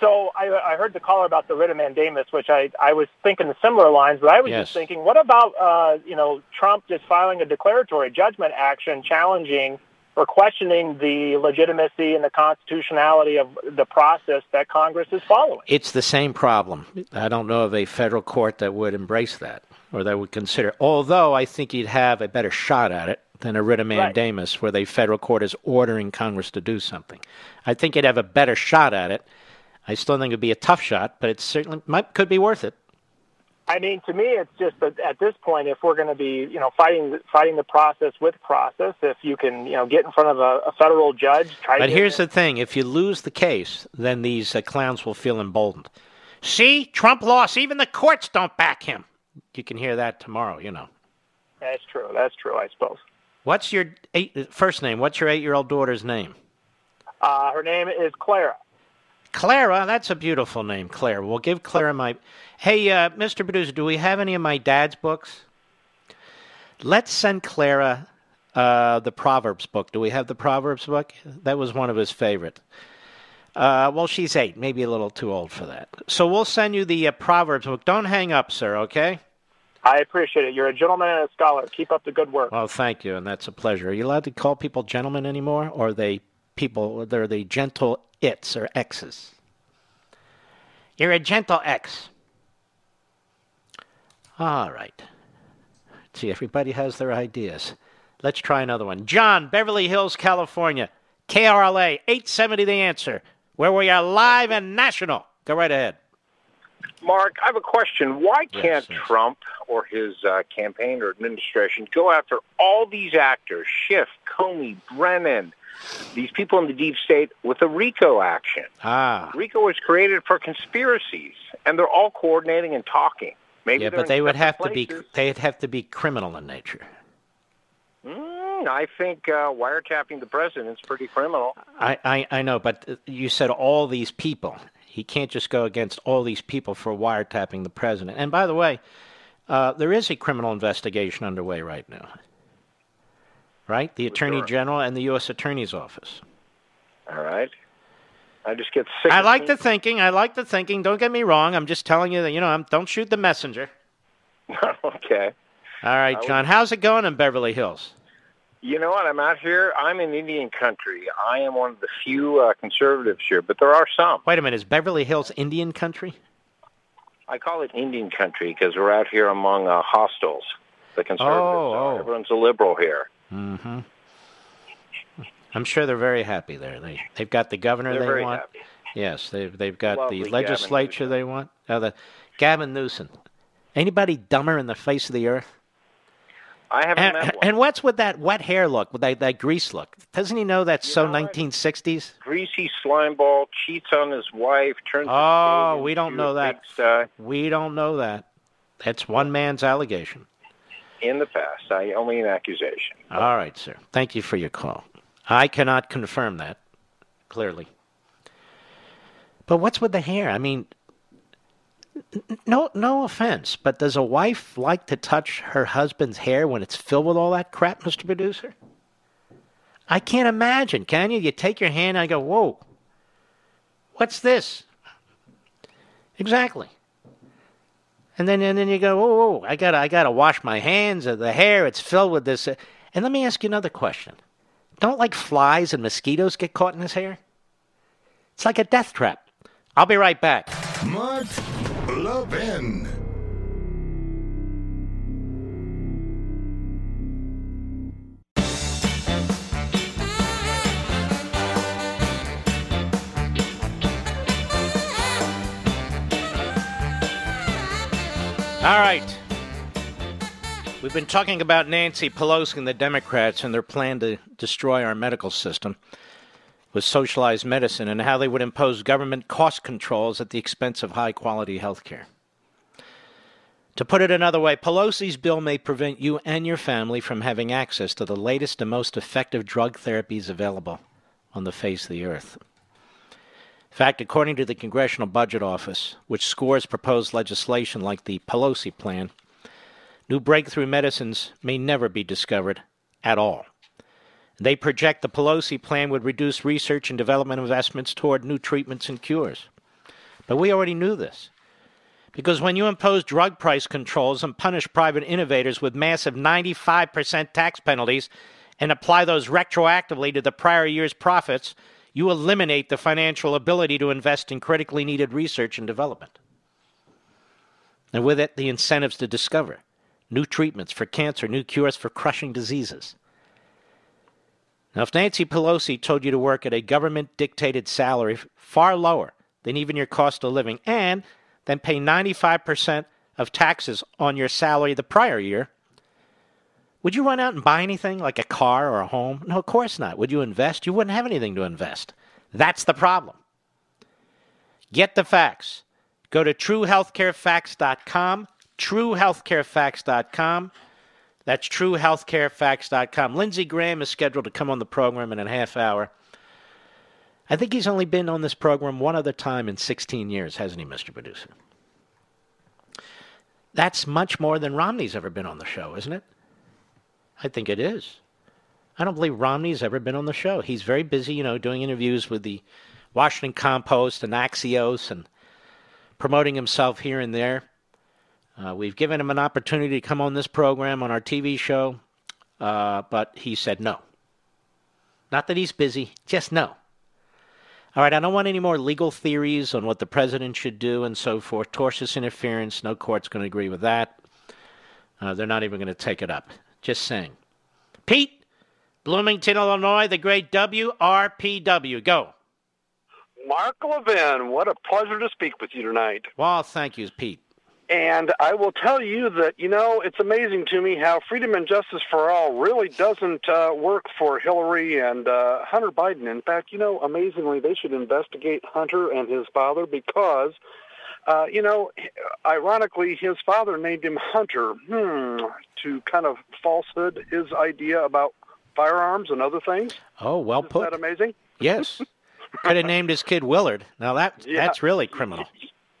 So I, I heard the caller about the writ of mandamus, which I, I was thinking the similar lines, but I was Yes. just thinking, what about uh, you know Trump just filing a declaratory judgment action challenging or questioning the legitimacy and the constitutionality of the process that Congress is following? It's the same problem. I don't know of a federal court that would embrace that or they would consider. Although I think he'd have a better shot at it than a writ of mandamus, where the federal court is ordering Congress to do something. I think he'd have a better shot at it. I still think it'd be a tough shot, but it certainly might could be worth it. I mean, to me, it's just that at this point, if we're going to be, you know, fighting fighting the process with process, if you can, you know, get in front of a, a federal judge, try But here's the thing: if you lose the case, then these uh, clowns will feel emboldened. See, Trump lost. Even the courts don't back him. You can hear that tomorrow. You know. That's true. That's true. I suppose. What's your eight, first name? What's your eight-year-old daughter's name? Uh, her name is Clara. Clara. That's a beautiful name, Clara. We'll give Clara my. Hey, uh, Mr. Producer, do we have any of my dad's books? Let's send Clara uh, the Proverbs book. Do we have the Proverbs book? That was one of his favorite. Uh, well, she's eight, maybe a little too old for that. So we'll send you the uh, Proverbs book. Don't hang up, sir. Okay? I appreciate it. You're a gentleman and a scholar. Keep up the good work. Well, thank you, and that's a pleasure. Are you allowed to call people gentlemen anymore, or are they people? They're the gentle its or X's. You're a gentle X. All right. See, everybody has their ideas. Let's try another one. John, Beverly Hills, California. KRLA 870 The Answer, where we are live and national. Go right ahead. Mark, I have a question. Why can't Trump or his uh, campaign or administration go after all these actors, Schiff, Comey, Brennan, these people in the deep state with a RICO action? Ah. RICO was created for conspiracies, and they're all coordinating and talking. Maybe yeah, but they would have to be they'd have to be criminal in nature. I think uh, wiretapping the president's pretty criminal. I, I, I know, but uh, you said all these people. He can't just go against all these people for wiretapping the president. And by the way, uh, there is a criminal investigation underway right now. Right? The Attorney sure. General and the U.S. Attorney's Office. All right. I just get sick. I like the thinking. I like the thinking. Don't get me wrong. I'm just telling you that, you know, I'm, don't shoot the messenger. okay. All right, John. How's it going in Beverly Hills? You know what? I'm out here. I'm in Indian country. I am one of the few uh, conservatives here, but there are some. Wait a minute. Is Beverly Hills Indian country? I call it Indian country because we're out here among uh, hostiles. The conservatives. Oh, are. oh. Everyone's a liberal here. Mm-hmm. I'm sure they're very happy there. They they've got the governor They're they very want. happy. Yes, they've they've got Lovely the legislature they want. Oh, the Gavin Newsom. Anybody dumber in the face of the earth? I haven't And, met one. and what's with that wet hair look, with that, that grease look? Doesn't he know that's so 1960s? Greasy slimeball cheats on his wife. Turns. Oh, we don't know that. We don't know that. That's one man's allegation. In the past, I only an accusation. All right, sir. Thank you for your call. I cannot confirm that, clearly. But what's with the hair? I mean, no, no offense, but does a wife like to touch her husband's hair when it's filled with all that crap, Mr. Producer? I can't imagine, can you? You take your hand and I go, whoa, what's this? Exactly. And then and then you go, oh, oh, I gotta I gotta wash my hands of the hair. It's filled with this. And let me ask you another question. Don't like flies and mosquitoes get caught in his hair? It's like a death trap. I'll be right back. Mark Levin. All right. We've been talking about Nancy Pelosi and the Democrats and their plan to destroy our medical system with socialized medicine and how they would impose government cost controls at the expense of high quality health care. To put it another way, Pelosi's bill may prevent you and your family from having access to the latest and most effective drug therapies available on the face of the earth. In fact, according to the Congressional Budget Office, which scores proposed legislation like the Pelosi plan, new breakthrough medicines may never be discovered at all. They project the Pelosi plan would reduce research and development investments toward new treatments and cures. But we already knew this. Because when you impose drug price controls and punish private innovators with massive 95% tax penalties and apply those retroactively to the prior year's profits, you eliminate the financial ability to invest in critically needed research and development. And with it, the incentives to discover new treatments for cancer, new cures for crushing diseases. Now, if Nancy Pelosi told you to work at a government dictated salary far lower than even your cost of living and then pay 95% of taxes on your salary the prior year, would you run out and buy anything like a car or a home? No, of course not. Would you invest? You wouldn't have anything to invest. That's the problem. Get the facts. Go to truehealthcarefacts.com, truehealthcarefacts.com. That's truehealthcarefacts.com. Lindsey Graham is scheduled to come on the program in a half hour. I think he's only been on this program one other time in 16 years, hasn't he, Mr. Producer? That's much more than Romney's ever been on the show, isn't it? I think it is. I don't believe Romney's ever been on the show. He's very busy, you know, doing interviews with the Washington Compost and Axios and promoting himself here and there. Uh, we've given him an opportunity to come on this program on our TV show, uh, but he said no. Not that he's busy, just no. All right, I don't want any more legal theories on what the president should do and so forth. Tortious interference, no court's going to agree with that. Uh, they're not even going to take it up. Just saying. Pete, Bloomington, Illinois, the great WRPW. Go. Mark Levin, what a pleasure to speak with you tonight. Well, thank you, Pete. And I will tell you that, you know, it's amazing to me how freedom and justice for all really doesn't uh, work for Hillary and uh, Hunter Biden. In fact, you know, amazingly, they should investigate Hunter and his father because, uh, you know, ironically, his father named him Hunter hmm, to kind of falsehood his idea about firearms and other things. Oh, well Isn't put. that amazing? Yes. Could have named his kid Willard. Now that Yeah. that's really criminal.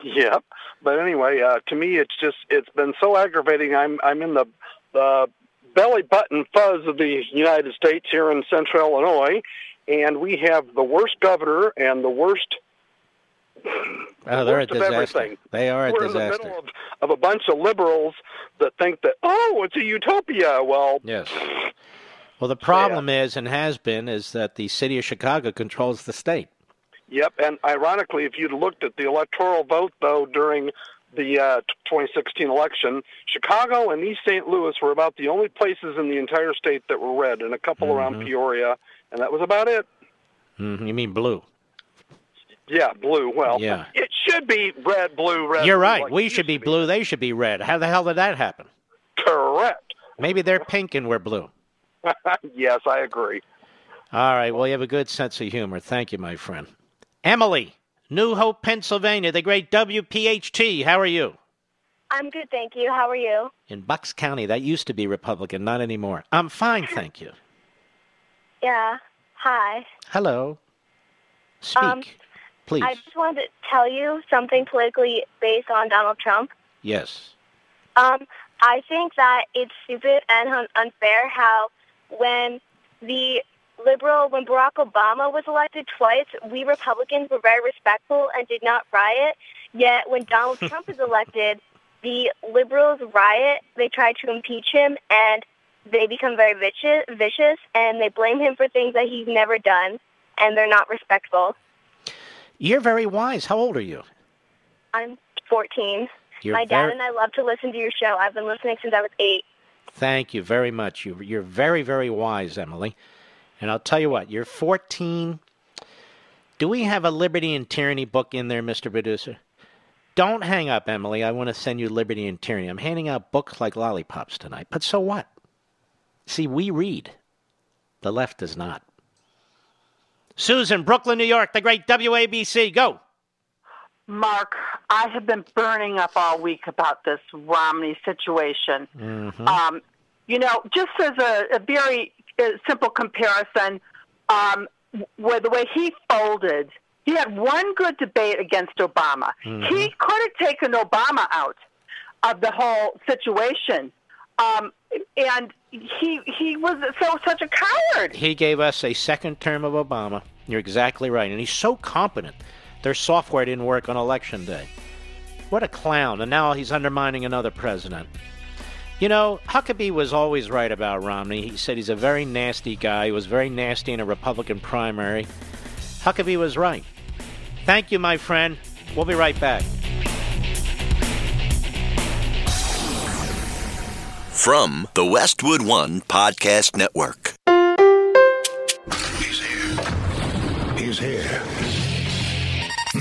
Yep. But anyway, uh, to me, it's just it's been so aggravating. I'm I'm in the the belly button fuzz of the United States here in Central Illinois, and we have the worst governor and the worst. Oh, they're a disaster. They are a We're in the middle of, of a bunch of liberals that think that oh, it's a utopia. Well, Yes. Well, the problem is, and has been, is that the city of Chicago controls the state. Yep, and ironically, if you'd looked at the electoral vote, though, during the uh, 2016 election, Chicago and East St. Louis were about the only places in the entire state that were red, and a couple Mhm. around Peoria, and that was about it. Mhm, You mean blue? Yeah, blue. Well, Yeah. it should be red, blue, red. You're blue, right. like- we should be blue. They should be red. How the hell did that happen? Correct. Maybe they're pink and we're blue. yes, I agree. All right. Well, you have a good sense of humor. Thank you, my friend. Emily, New Hope, Pennsylvania, the great WPHT. How are you? I'm good, thank you. How are you? In Bucks County. That used to be Republican, not anymore. I'm fine, thank you. Yeah. Hi. Hello. Speak, Um, please. I just wanted to tell you something politically based on Donald Trump. Yes. Um, I think that it's stupid and unfair how when the liberal, when Barack Obama was elected twice, we Republicans were very respectful and did not riot. Yet when Donald Trump is elected, the liberals riot. They try to impeach him and they become very vicious, vicious and they blame him for things that he's never done and they're not respectful. You're very wise. How old are you? I'm 14. You're My dad very- and I love to listen to your show. I've been listening since I was eight. Thank you very much. You, you're very, very wise, Emily. And I'll tell you what, you're 14. Do we have a Liberty and Tyranny book in there, Mr. Producer? Don't hang up, Emily. I want to send you Liberty and Tyranny. I'm handing out books like lollipops tonight. But so what? See, we read. The left does not. Susan, Brooklyn, New York, the great WABC. Go. Mark, I have been burning up all week about this Romney situation. Mm-hmm. Um, you know, just as a, a very uh, simple comparison, um, where the way he folded, he had one good debate against Obama. Mhm. He could have taken Obama out of the whole situation, um, and he he was so such a coward. He gave us a second term of Obama. You're exactly right. And he's so competent. Their software didn't work on election day. What a clown. And now he's undermining another president. You know, Huckabee was always right about Romney. He said he's a very nasty guy. He was very nasty in a Republican primary. Huckabee was right. Thank you, my friend. We'll be right back. From the Westwood One Podcast Network. He's here.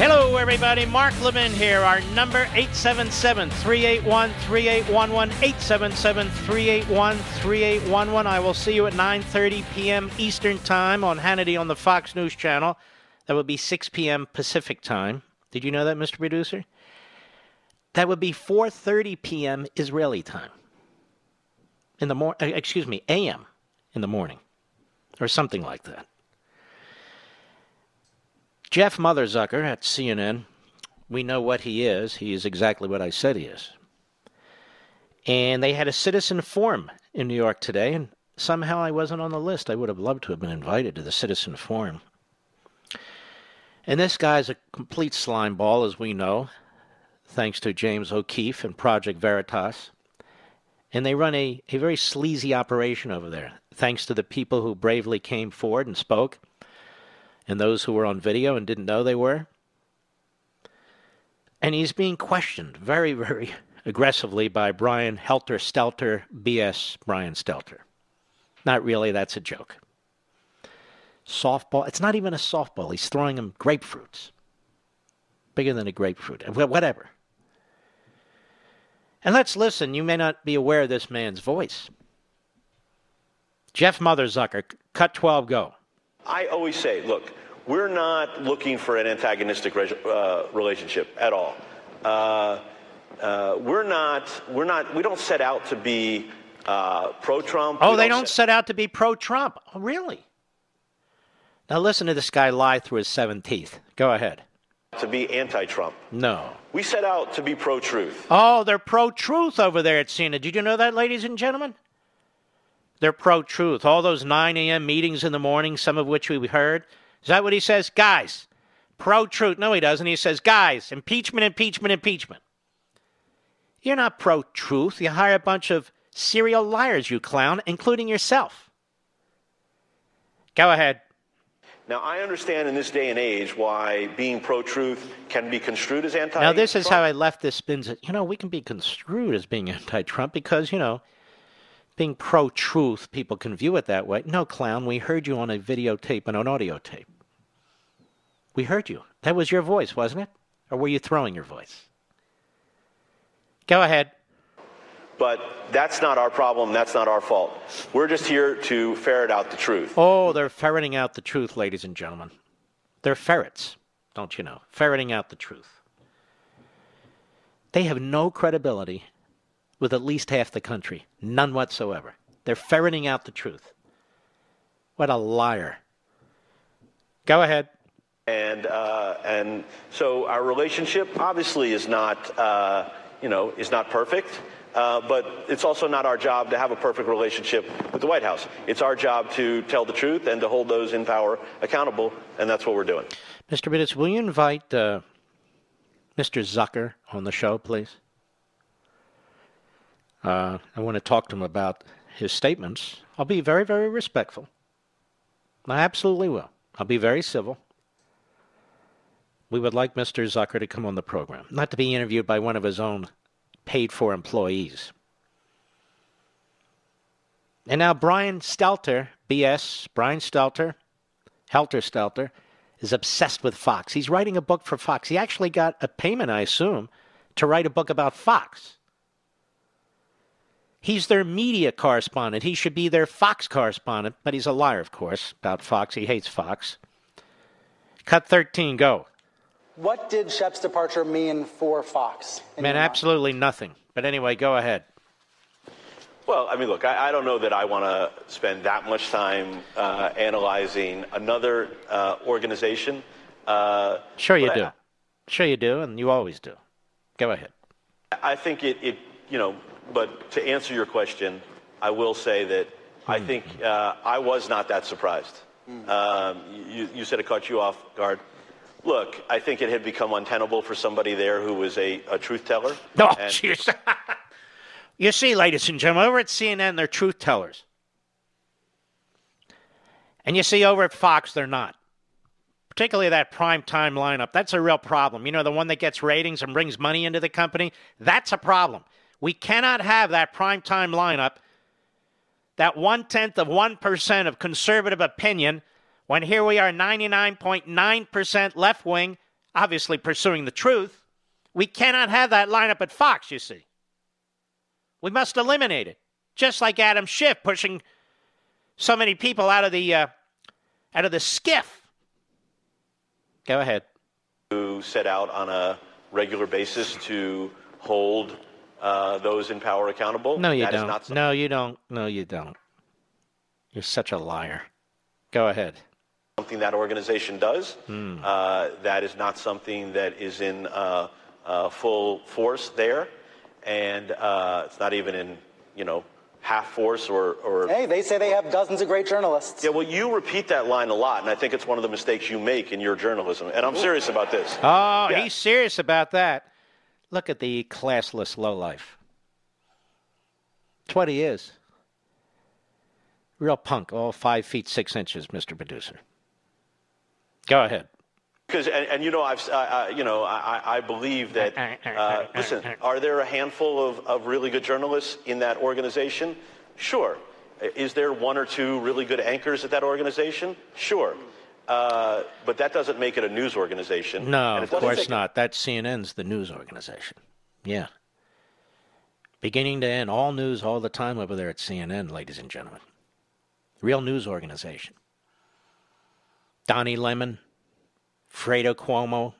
Hello, everybody. Mark Levin here. Our number 877-381-3811, 877-381-3811. I will see you at 9.30 p.m. Eastern Time on Hannity on the Fox News Channel. That would be 6 p.m. Pacific Time. Did you know that, Mr. Producer? That would be 4.30 p.m. Israeli time. In the mor- uh, excuse me, a.m. in the morning. Or something like that. Jeff Motherzucker at CNN, we know what he is. He is exactly what I said he is. And they had a citizen forum in New York today, and somehow I wasn't on the list. I would have loved to have been invited to the citizen forum. And this guy's a complete slime ball, as we know, thanks to James O'Keefe and Project Veritas. And they run a, a very sleazy operation over there, thanks to the people who bravely came forward and spoke and those who were on video and didn't know they were. And he's being questioned very, very aggressively by Brian Helter Stelter, BS Brian Stelter. Not really, that's a joke. Softball, it's not even a softball. He's throwing him grapefruits. Bigger than a grapefruit. Wh- Whatever. And let's listen. You may not be aware of this man's voice. Jeff Motherzucker, cut 12, go. I always say, look, we're not looking for an antagonistic re- uh, relationship at all. Uh, uh, we're not. We're not. We don't set out to be uh, pro-Trump. Oh, We they don't set out to be pro Trump. Oh, really? Now listen to this guy lie through his seven teeth. Go ahead. to be anti-Trump. No. We set out to be pro-truth. Oh, they're pro-truth over there at CNN. Did you know that, ladies and gentlemen? They're pro-truth. All those 9 a.m. meetings in the morning, some of which we heard. Is that what he says? Guys, pro-truth. No, he doesn't. He says, guys, impeachment, impeachment, impeachment. You're not pro-truth. You hire a bunch of serial liars, you clown, including yourself. Go ahead. Now, I understand in this day and age why being pro-truth can be construed as anti. Now, this is how I left this spins. You know, we can be construed as being anti-Trump because you know, being pro-truth, people can view it that way. No, clown, we heard you on a videotape and an audio tape. We heard you. That was your voice, wasn't it? Or were you throwing your voice? Go ahead. But that's not our problem. That's not our fault. We're just here to ferret out the truth. Oh, they're ferreting out the truth, ladies and gentlemen. They're ferrets, don't you know? Ferreting out the truth. They have no credibility with at least half the country. None whatsoever. They're ferreting out the truth. What a liar. Go ahead. And uh, and so our relationship obviously is not uh, you know is not perfect. Uh, but it's also not our job to have a perfect relationship with the White House. It's our job to tell the truth and to hold those in power accountable, and that's what we're doing. Mr. Bittis, will you invite uh, Mr. Zucker on the show, please? Uh, I want to talk to him about his statements. I'll be very, very respectful. I absolutely will. I'll be very civil. We would like Mr. Zucker to come on the program, not to be interviewed by one of his own paid for employees. And now Brian Stelter, BS, Brian Stelter, Helter Stelter, is obsessed with Fox. He's writing a book for Fox. He actually got a payment, I assume, to write a book about Fox. He's their media correspondent. He should be their Fox correspondent, but he's a liar, of course, about Fox. He hates Fox. Cut 13, go. What did Shep's departure mean for Fox? Man, absolutely nothing. But anyway, go ahead. Well, I mean, look, I, I don't know that I want to spend that much time uh, analyzing another uh, organization. Uh, sure, you do. I, Sure, you do, and you always do. Go ahead. I think it, it, you know, but to answer your question, I will say that I Hmm. think uh, I was not that surprised. Um, you, you said it caught you off guard. Look, I think it had become untenable for somebody there who was a, a truth teller. Oh, jeez. you see, ladies and gentlemen, over at CNN, they're truth tellers. And you see, over at Fox, they're not. Particularly that prime time lineup. That's a real problem. You know, the one that gets ratings and brings money into the company? That's a problem. We cannot have that prime time lineup, that one tenth of 1% of conservative opinion, when here we are 99.9% left wing, obviously pursuing the truth. We cannot have that lineup at Fox, you see. We must eliminate it. Just like Adam Schiff pushing so many people out of the uh, out of the SCIF. Go ahead. who set out on a regular basis to hold uh, those in power accountable. No, you That is don't. not no, you don't. No, you don't. You're such a liar. Go ahead. something that organization does. Hmm. Uh, that is not something that is in uh, uh, full force there, and uh, it's not even in you know half force or, or Hey, they say they have dozens of great journalists. Yeah, well, you repeat that line a lot, and I think it's one of the mistakes you make in your journalism. And I'm serious about this. Oh, Yeah. he's serious about that. Look at the classless lowlife. That's what he is. Real punk, all five feet six inches, Mr. Producer. Go ahead. Because, and, and you know, I've, uh, you know, I, I- I believe that. Uh, listen, are there a handful of, of really good journalists in that organization? Sure. Is there one or two really good anchors at that organization? Sure. Uh, but that doesn't make it a news organization. No, of course it- not. That's CNN's the news organization. Yeah. Beginning to end, all news all the time over there at CNN, ladies and gentlemen. Real news organization. Donnie Lemon, Fredo Cuomo.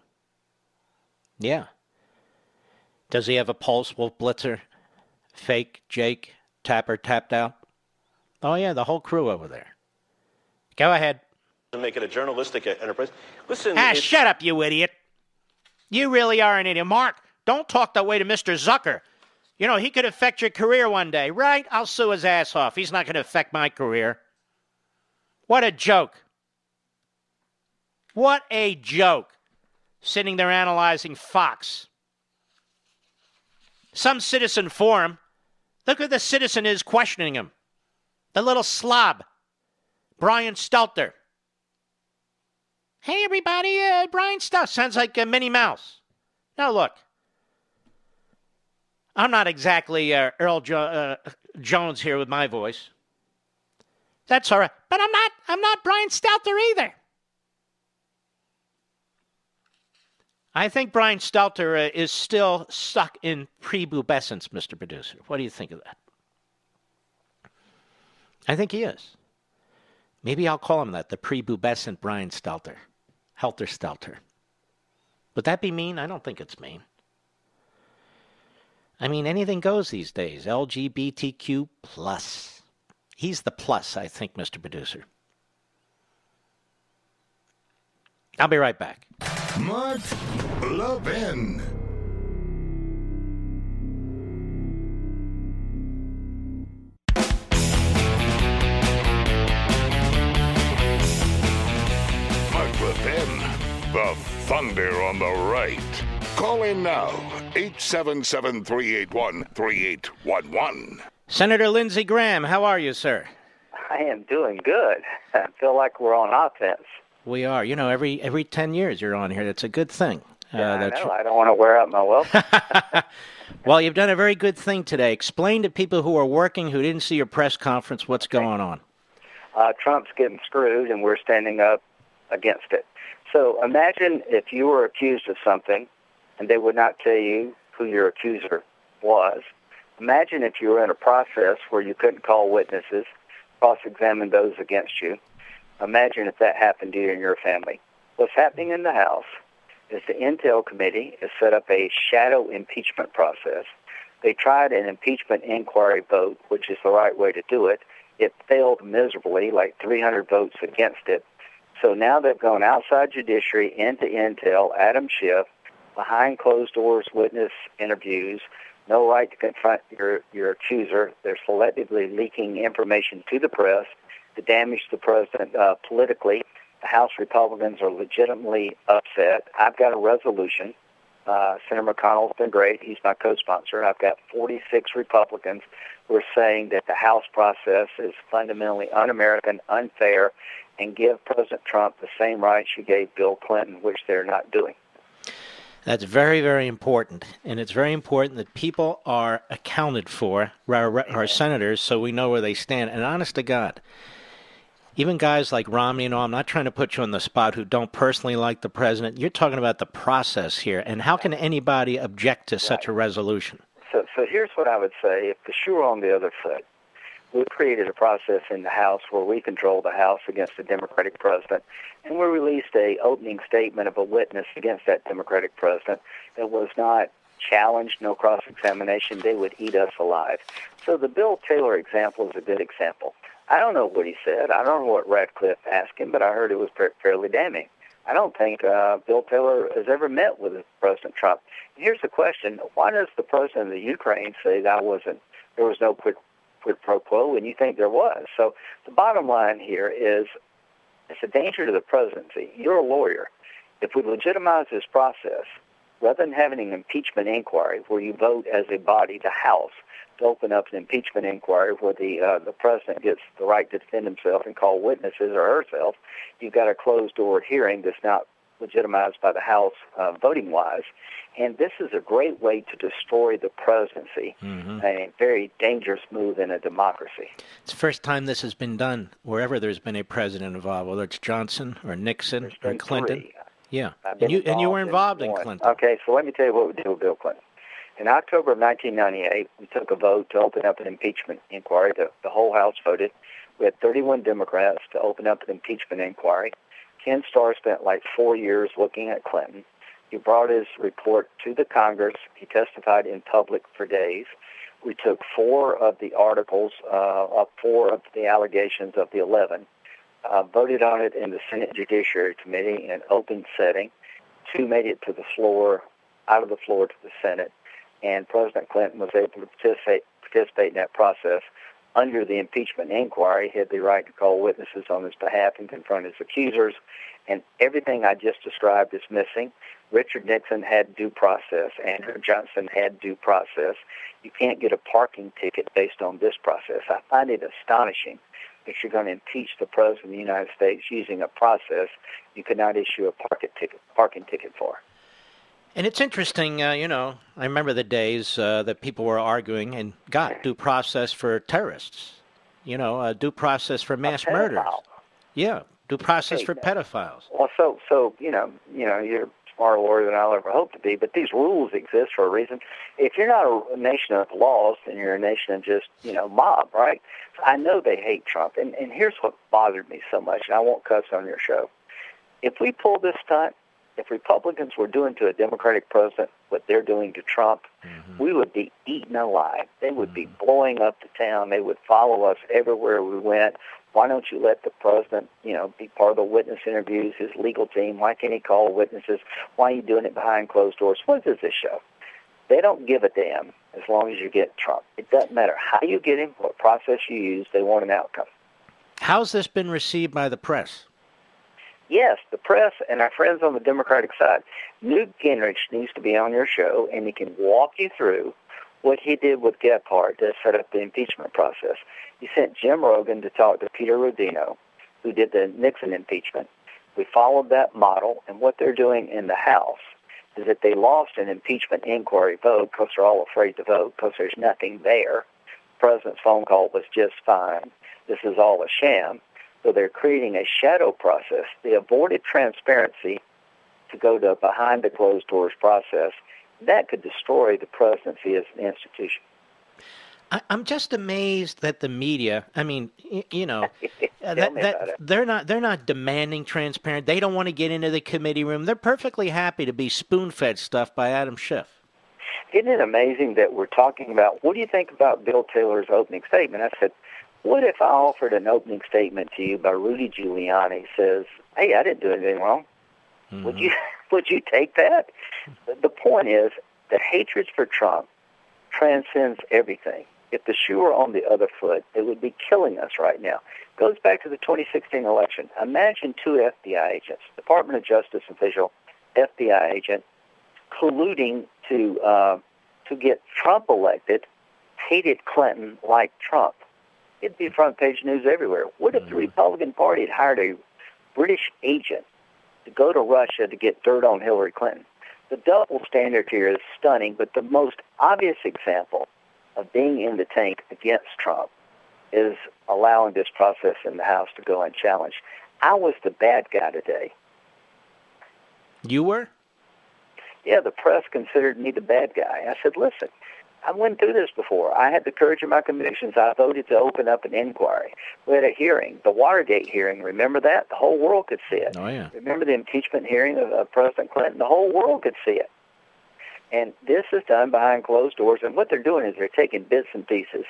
Yeah. Does he have a pulse? Wolf Blitzer, Fake Jake, Tapper tapped out. Oh yeah, the whole crew over there. Go ahead. Doesn't make it a journalistic enterprise. Listen, Ah, shut up, you idiot. You really are an idiot. Mark, don't talk that way to Mr. Zucker. You know, he could affect your career one day, right? I'll sue his ass off. He's not going to affect my career. What a joke. What a joke. Sitting there analyzing Fox. Some citizen forum. Look who the citizen is questioning him. The little slob, Brian Stelter. Hey, everybody, uh, Brian Stelter. Sounds like a Minnie Mouse. Now, look. I'm not exactly uh, Earl jo- uh, Jones here with my voice. That's all right. But I'm not I'm not Brian Stelter either. I think Brian Stelter uh, is still stuck in prepubescence, Mr. Producer. What do you think of that? I think he is. Maybe I'll call him that, the prepubescent Brian Stelter. Helter Stelter. Would that be mean? I don't think it's mean. I mean, anything goes these days. LGBTQ plus. He's the plus, I think, Mr. Producer. I'll be right back. Mark Levin. The thunder on the right. Call in now, 877 381 3811. Senator Lindsey Graham, how are you, sir? I am doing good. I feel like we're on offense. We are. You know, every every ten years you're on here. That's a good thing. Yeah, uh, I know. I don't want to wear out my welcome. well, you've done a very good thing today. Explain to people who are working who didn't see your press conference what's okay. going on. Uh, Trump's getting screwed, and we're standing up against it. So imagine if you were accused of something, and they would not tell you who your accuser was. Imagine if you were in a process where you couldn't call witnesses, cross-examine those against you. Imagine if that happened to you and your family. What's happening in the House is the Intel Committee has set up a shadow impeachment process. They tried an impeachment inquiry vote, which is the right way to do it. It failed miserably, like 300 votes against it. So now they've gone outside judiciary into Intel, Adam Schiff, behind closed doors witness interviews, no right to confront your, your accuser. They're selectively leaking information to the press to damage the president uh, politically. The House Republicans are legitimately upset. I've got a resolution. Uh, Senator McConnell's been great. He's my co-sponsor. I've got 46 Republicans who are saying that the House process is fundamentally un-American, unfair, and give President Trump the same rights you gave Bill Clinton, which they're not doing. That's very, very important. And it's very important that people are accounted for, our, our senators, so we know where they stand. And honest to God, even guys like Romney, you know, I'm not trying to put you on the spot who don't personally like the president. You're talking about the process here. And how can anybody object to such a resolution? So, so here's what I would say. If the shoe were on the other foot, we created a process in the House where we control the House against a Democratic president, and we released a opening statement of a witness against that Democratic president that was not challenged, no cross-examination. They would eat us alive. So the Bill Taylor example is a good example. I don't know what he said. I don't know what Ratcliffe asked him, but I heard it was fairly damning. I don't think uh, Bill Taylor has ever met with President Trump. here's the question: Why does the president of the Ukraine say that wasn't there was no quid quid pro quo, and you think there was. So the bottom line here is it's a danger to the presidency. You're a lawyer. If we legitimize this process, rather than having an impeachment inquiry where you vote as a body, the House, to open up an impeachment inquiry where the uh, the president gets the right to defend himself and call witnesses or herself, you've got a closed door hearing that's not legitimized by the House uh, voting wise. And this is a great way to destroy the presidency, mm-hmm. a very dangerous move in a democracy. It's the first time this has been done wherever there's been a president involved, whether it's Johnson or Nixon or Clinton. Three. Yeah, and you and you were involved in, in Clinton. Okay, so let me tell you what we did with Bill Clinton. In October of 1998, we took a vote to open up an impeachment inquiry. The, the whole House voted. We had 31 Democrats to open up an impeachment inquiry. Ken Starr spent like four years looking at Clinton. He brought his report to the Congress. He testified in public for days. We took four of the articles, uh, four of the allegations of the 11, uh, voted on it in the Senate Judiciary Committee in an open setting. two made it to the floor, out of the floor to the Senate, and President Clinton was able to participate participate in that process. Under the impeachment inquiry, he had the right to call witnesses on his behalf and confront his accusers, and everything I just described is missing. Richard Nixon had due process. Andrew Johnson had due process. You can't get a parking ticket based on this process. I find it astonishing that you're going to impeach the President of the United States using a process you could not issue a parking ticket, parking ticket for. And it's interesting, uh, you know, I remember the days uh, that people were arguing and got due process for terrorists, you know, a due process for mass murders. Yeah, due process for pedophiles. Well, so, so you know, you know, you're smarter lawyer than I'll ever hope to be, but these rules exist for a reason. If you're not a nation of laws, then you're a nation of just, you know, mob, right? I know they hate Trump, and, and here's what bothered me so much, and I won't cuss on your show. If we pull this stunt, if Republicans were doing to a Democratic president what they're doing to Trump, mm-hmm. we would be eaten alive. They would mm-hmm. be blowing up the town. They would follow us everywhere we went. Why don't you let the president, you know, be part of the witness interviews, his legal team? Why can't he call witnesses? Why are you doing it behind closed doors? What does this show? They don't give a damn as long as you get Trump. It doesn't matter how you get him, what process you use, they want an outcome. How's this been received by the press? yes, the press and our friends on the Democratic side, Newt Gingrich needs to be on your show, and he can walk you through what he did with Gephardt to set up the impeachment process. He sent Jim Rogan to talk to Peter Rodino, who did the Nixon impeachment. We followed that model, and what they're doing in the House is that they lost an impeachment inquiry vote because they're all afraid to vote because there's nothing there. The president's phone call was just fine. This is all a sham. So they're creating a shadow process. They avoided transparency to go to a behind the closed doors process. That could destroy the presidency as an institution. I'm just amazed that the media. I mean, you know, uh, that, that they're not they're not demanding transparent. They don't want to get into the committee room. They're perfectly happy to be spoon-fed stuff by Adam Schiff. Isn't it amazing that we're talking about? What do you think about Bill Taylor's opening statement? I said, what if I offered an opening statement to you by Rudy Giuliani says, "Hey, I didn't do anything wrong." Mm-hmm. Would you would you take that? The point is, the hatred for Trump transcends everything. If the shoe were on the other foot, it would be killing us right now. It goes back to the 2016 election. Imagine two FBI agents, Department of Justice official, FBI agent, colluding to uh, to get Trump elected, hated Clinton like Trump it'd be front page news everywhere. What if the mm-hmm. Republican Party had hired a British agent to go to Russia to get dirt on Hillary Clinton? The double standard here is stunning, but the most obvious example of being in the tank against Trump is allowing this process in the House to go unchallenged. I was the bad guy today. You were? Yeah, the press considered me the bad guy. I said, listen, I went through this before. I had the courage of my convictions. I voted to open up an inquiry. We had a hearing, the Watergate hearing. Remember that? The whole world could see it. Oh, yeah. Remember the impeachment hearing of, of President Clinton? The whole world could see it. And this is done behind closed doors. And what they're doing is they're taking bits and pieces.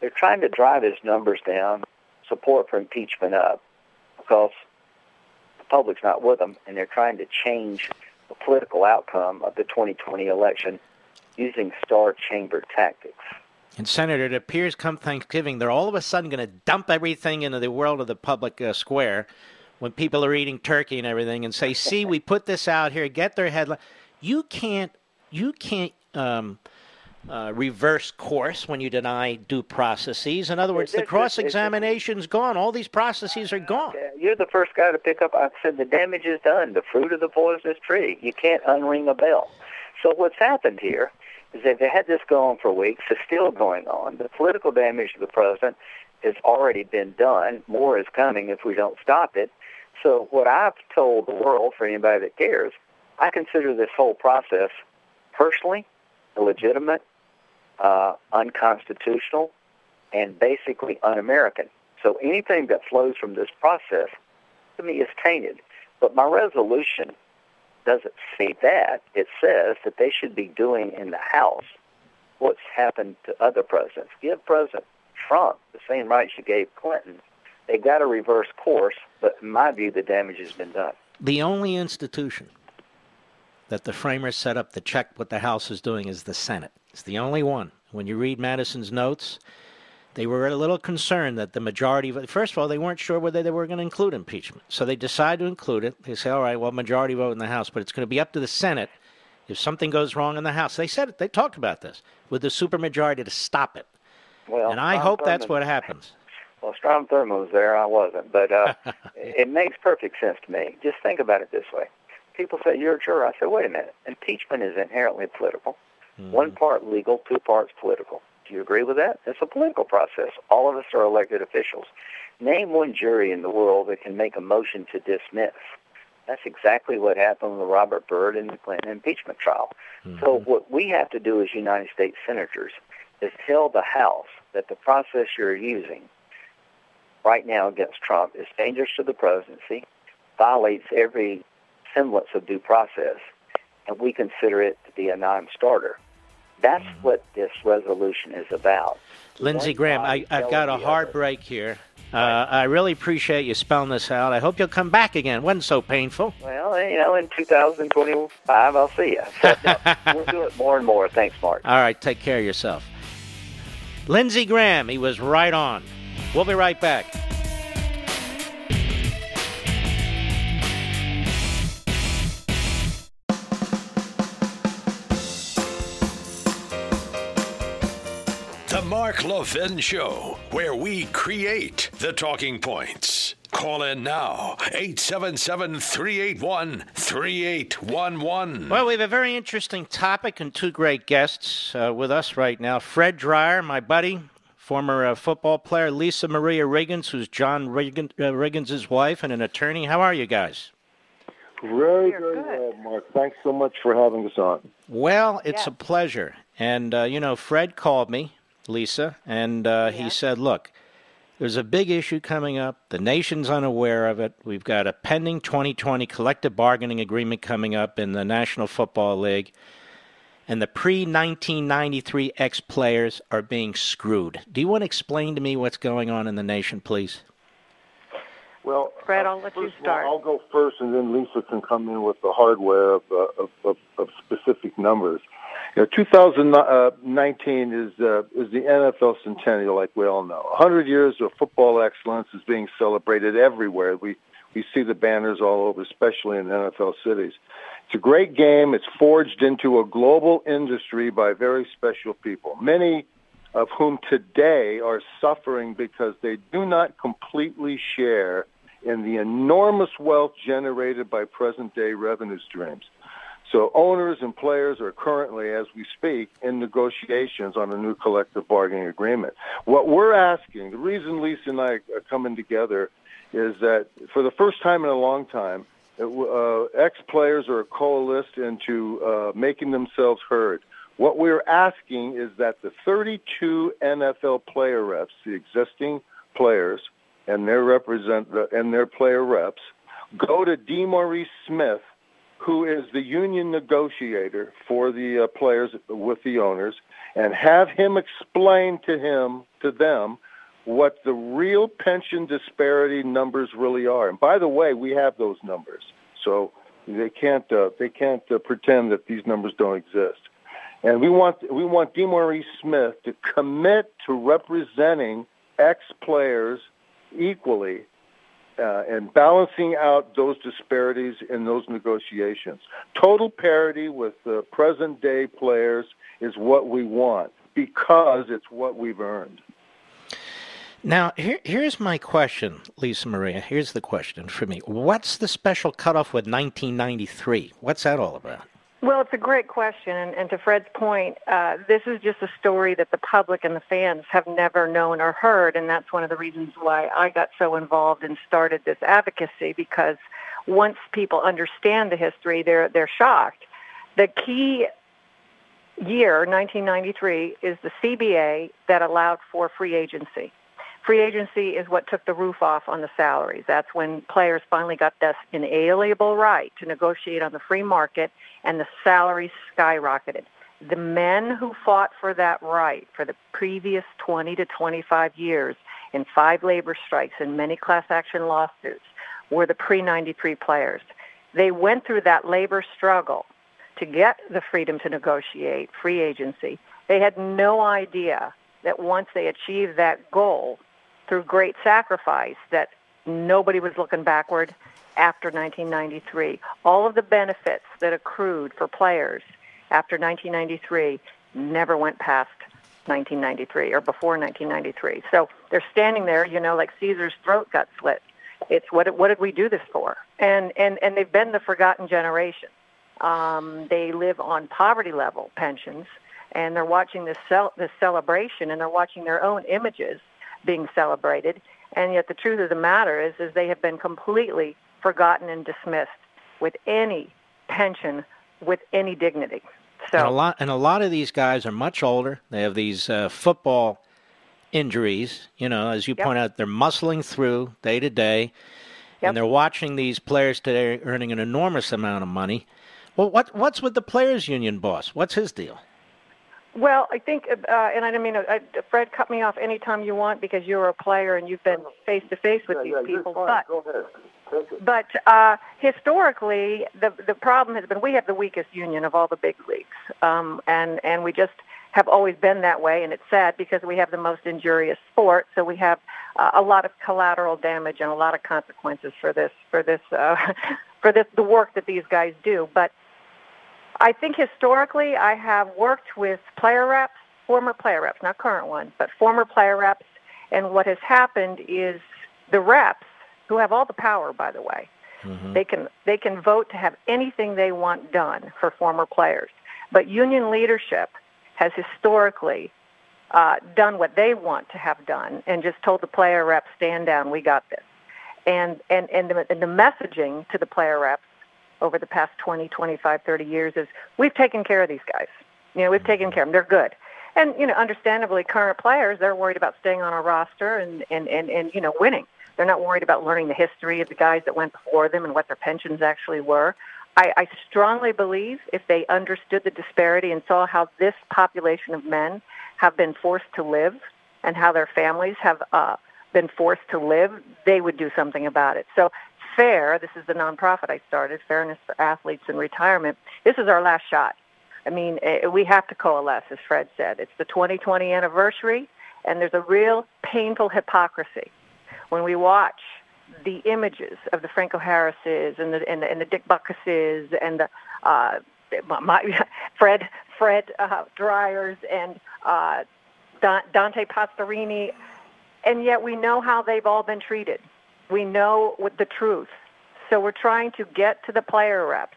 They're trying to drive his numbers down, support for impeachment up, because the public's not with them, and they're trying to change the political outcome of the 2020 election using star chamber tactics. And Senator, it appears come Thanksgiving, they're all of a sudden going to dump everything into the world of the public uh, square when people are eating turkey and everything, and say, "See, we put this out here. Get their headline." You can't, you can't um, uh, reverse course when you deny due processes. In other words, the cross examination's gone. All these processes are gone. You're the first guy to pick up. I said the damage is done. The fruit of the poisonous tree. You can't unring a bell. So what's happened here is that they had this going for weeks. It's still going on. The political damage to the president has already been done. More is coming if we don't stop it. So what I've told the world, for anybody that cares, I consider this whole process personally illegitimate, uh, unconstitutional, and basically un-American. So anything that flows from this process to me is tainted. But my resolution doesn't say that. It says that they should be doing in the House what's happened to other presidents. Give President Trump the same rights you gave Clinton. They got to reverse course, but in my view, the damage has been done. The only institution that the framers set up to check what the House is doing is the Senate. It's the only one. When you read Madison's notes, they were a little concerned that the majority of first of all they weren't sure whether they were going to include impeachment so they decide to include it they say all right well majority vote in the house but it's going to be up to the senate if something goes wrong in the house they said it they talked about this with the supermajority to stop it well, and i Strom hope that's what happens Well, Strom Thurmond was there. I wasn't, but uh, it makes perfect sense to me. Just think about it this way: people say you're a juror. I say, wait a minute. Impeachment is inherently political. One part legal, two parts political. Do you agree with that? It's a political process. All of us are elected officials. Name one jury in the world that can make a motion to dismiss. That's exactly what happened with Robert Byrd in the Clinton impeachment trial. So mm-hmm. what we have to do as United States senators is tell the House that the process you're using right now against Trump is dangerous to the presidency, violates every semblance of due process, and we consider it to be a non-starter. That's what this resolution is about. lindsey graham I, i've got a hard break here uh, i really appreciate you spelling this out i hope you'll come back again wasn't so painful Well, you know, in 2025, I'll see you. But, no, we'll do it more and more. Thanks, Mark. all right take care of yourself lindsey graham he was right on we'll be right back Mark Levin Show, where we create the talking points. Call in now, 877 381 3811. Well, we have a very interesting topic and two great guests uh, with us right now. Fred Dryer, my buddy, former uh, football player, Lisa Maria Riggins, who's John Riggin, uh, Riggins' wife and an attorney. How are you guys? Very, very well, Mark. Thanks so much for having us on. Well, it's a pleasure. And, uh, you know, Fred called me, Lisa, and uh, he said, look, there's a big issue coming up. The nation's unaware of it. We've got a pending 2020 collective bargaining agreement coming up in the National Football League. And the pre 1993 ex players are being screwed. Do you want to explain to me what's going on in the nation, please? Well, Fred, I'll let you first of all, start. I'll go first, and then Lisa can come in with the hardware of, uh, of, of, of specific numbers. You know, 2019 is uh, is the NFL centennial, like we all know. 100 years of football excellence is being celebrated everywhere. We we see the banners all over, especially in NFL cities. It's a great game. It's forged into a global industry by very special people. Many of whom today are suffering because they do not completely share in the enormous wealth generated by present day revenue streams. So owners and players are currently, as we speak, in negotiations on a new collective bargaining agreement. What we're asking, the reason Lisa and I are coming together is that for the first time in a long time, uh, ex-players are a coalesced into uh, making themselves heard. What we're asking is that the 32 NFL player reps, the existing players, and their represent and their player reps, go to DeMaurice Smith, who is the union negotiator for the uh, players with the owners, and have him explain to him to them what the real pension disparity numbers really are. And by the way, we have those numbers, so they can't uh, they can't uh, pretend that these numbers don't exist. And we want we want DeMaurice Smith to commit to representing ex players equally uh, and balancing out those disparities in those negotiations. Total parity with the present day players is what we want because it's what we've earned. Now, here, here's my question, Lisa Maria. Here's the question for me. What's the special cutoff with 1993? What's that all about? Well, it's a great question, and, and to Fred's point, uh, this is just a story that the public and the fans have never known or heard, and that's one of the reasons why I got so involved and started this advocacy. Because once people understand the history, they're they're shocked. The key year, 1993, is the CBA that allowed for free agency. Free agency is what took the roof off on the salaries. That's when players finally got this inalienable right to negotiate on the free market and the salaries skyrocketed. The men who fought for that right for the previous 20 to 25 years in five labor strikes and many class action lawsuits were the pre-93 players. They went through that labor struggle to get the freedom to negotiate free agency, they had no idea that once they achieved that goal through great sacrifice, that nobody was looking backward after 1993. All of the benefits that accrued for players after 1993 never went past 1993 or before 1993. So they're standing there, you know, like Caesar's throat got slit. It's what what did we do this for? And and and they've been the forgotten generation. Um, they live on poverty level pensions, and they're watching this cel- this celebration, and they're watching their own images being celebrated. And yet, the truth of the matter is, is they have been completely forgotten and dismissed with any pension, with any dignity. So and a lot and a lot of these guys are much older. They have these uh, football injuries. You know, as you Yep. point out, they're muscling through day to day, and they're watching these players today earning an enormous amount of money. Well, what what's with the players' union boss? What's his deal? Well, I think, uh, and I don't mean, uh, Fred, cut me off anytime you want because you're a player and you've been face to face with these people. But but uh, historically, the the problem has been we have the weakest union of all the big leagues, um, and and we just have always been that way. And it's sad because we have the most injurious sport, so we have uh, a lot of collateral damage and a lot of consequences for this for this uh, for this the work that these guys do. But I think historically, I have worked with player reps, former player reps, not current ones, but former player reps. And what has happened is the reps, who have all the power, by the way, they can they can vote to have anything they want done for former players. But union leadership has historically uh, done what they want to have done and just told the player reps, stand down, we got this. And and and the, and the messaging to the player reps over the past 20, 25, 30 years is we've taken care of these guys. You know, we've taken care of them. They're good. And, you know, understandably, current players, they're worried about staying on a roster and, and, and, and, you know, winning. They're not worried about learning the history of the guys that went before them and what their pensions actually were. I, I strongly believe if they understood the disparity and saw how this population of men have been forced to live and how their families have uh, been forced to live, they would do something about it. So FAIR, this is the nonprofit I started, Fairness for Athletes in Retirement. This is our last shot. I mean, eh, we have to coalesce, as Fred said. It's the 2020 anniversary, and there's a real painful hypocrisy when we watch the images of the Franco Harrises and the and the, and the Dick Butkuses and the uh, my, Fred Fred uh, Dryers and uh, Dante Pastorini, and yet we know how they've all been treated. We know what the truth. So we're trying to get to the player reps.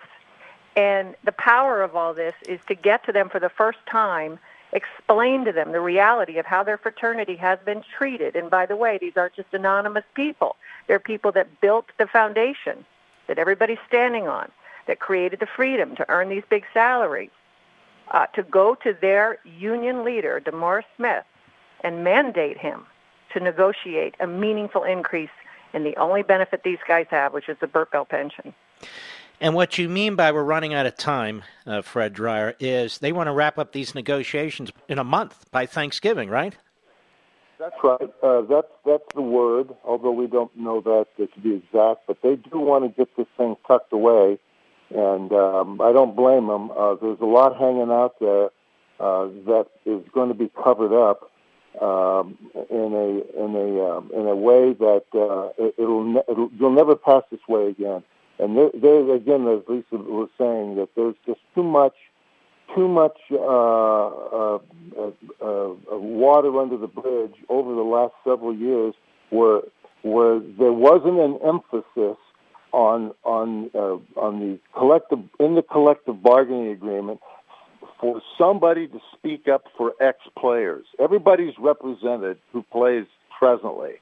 And the power of all this is to get to them for the first time, explain to them the reality of how their fraternity has been treated. And by the way, these aren't just anonymous people. They're people that built the foundation that everybody's standing on, that created the freedom to earn these big salaries, uh, to go to their union leader, DeMaurice Smith, and mandate him to negotiate a meaningful increase in the only benefit these guys have, which is the Bert Bell pension. And what you mean by we're running out of time, uh, Fred Dryer, is they want to wrap up these negotiations in a month by Thanksgiving, right? That's right. Uh, that's that's the word. Although we don't know that to be exact, but they do want to get this thing tucked away, and um, I don't blame them. Uh, there's a lot hanging out there uh, that is going to be covered up um, in a in a um, in a way that uh, it, it'll, ne- it'll you'll never pass this way again. And there, there again, as Lisa was saying, that there's just too much too much uh, uh, uh, uh, water under the bridge over the last several years, where where there wasn't an emphasis on on uh, on the collective in the collective bargaining agreement for somebody to speak up for ex players. Everybody's represented who plays presently,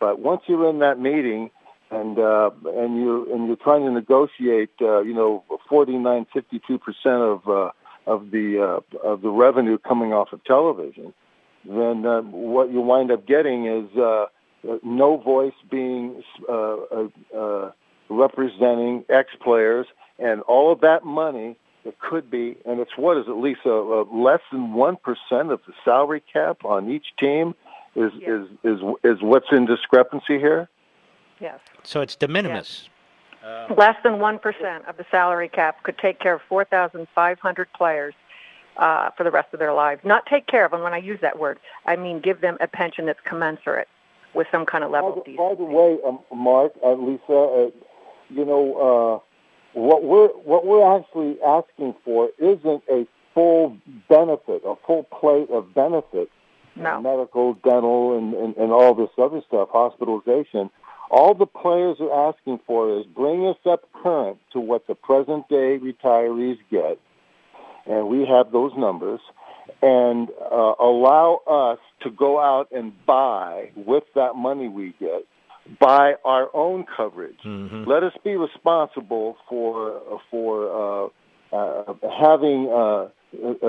but once you're in that meeting and uh, and you and you're trying to negotiate, uh, you know, 49, 52 percent of uh, of the uh, of the revenue coming off of television, then uh, what you wind up getting is uh, no voice being uh, uh, uh, representing ex players, and all of that money it could be, and it's what is at least a, a less than one percent of the salary cap on each team is is is is what's in discrepancy here. Yes. So it's de minimis. Uh, Less than 1% of the salary cap could take care of 4,500 players uh, for the rest of their lives. Not take care of them. When I use that word, I mean give them a pension that's commensurate with some kind of level by of the, by the way, um, Mark, uh, Lisa, uh, you know uh, what we're what we're actually asking for isn't a full benefit, a full plate of benefits, no. medical, dental, and, and, and all this other stuff, hospitalization. All the players are asking for is bring us up current to what the present day retirees get, and we have those numbers, and uh, allow us to go out and buy with that money we get, buy our own coverage. Mm-hmm. Let us be responsible for for uh, uh, having uh, uh,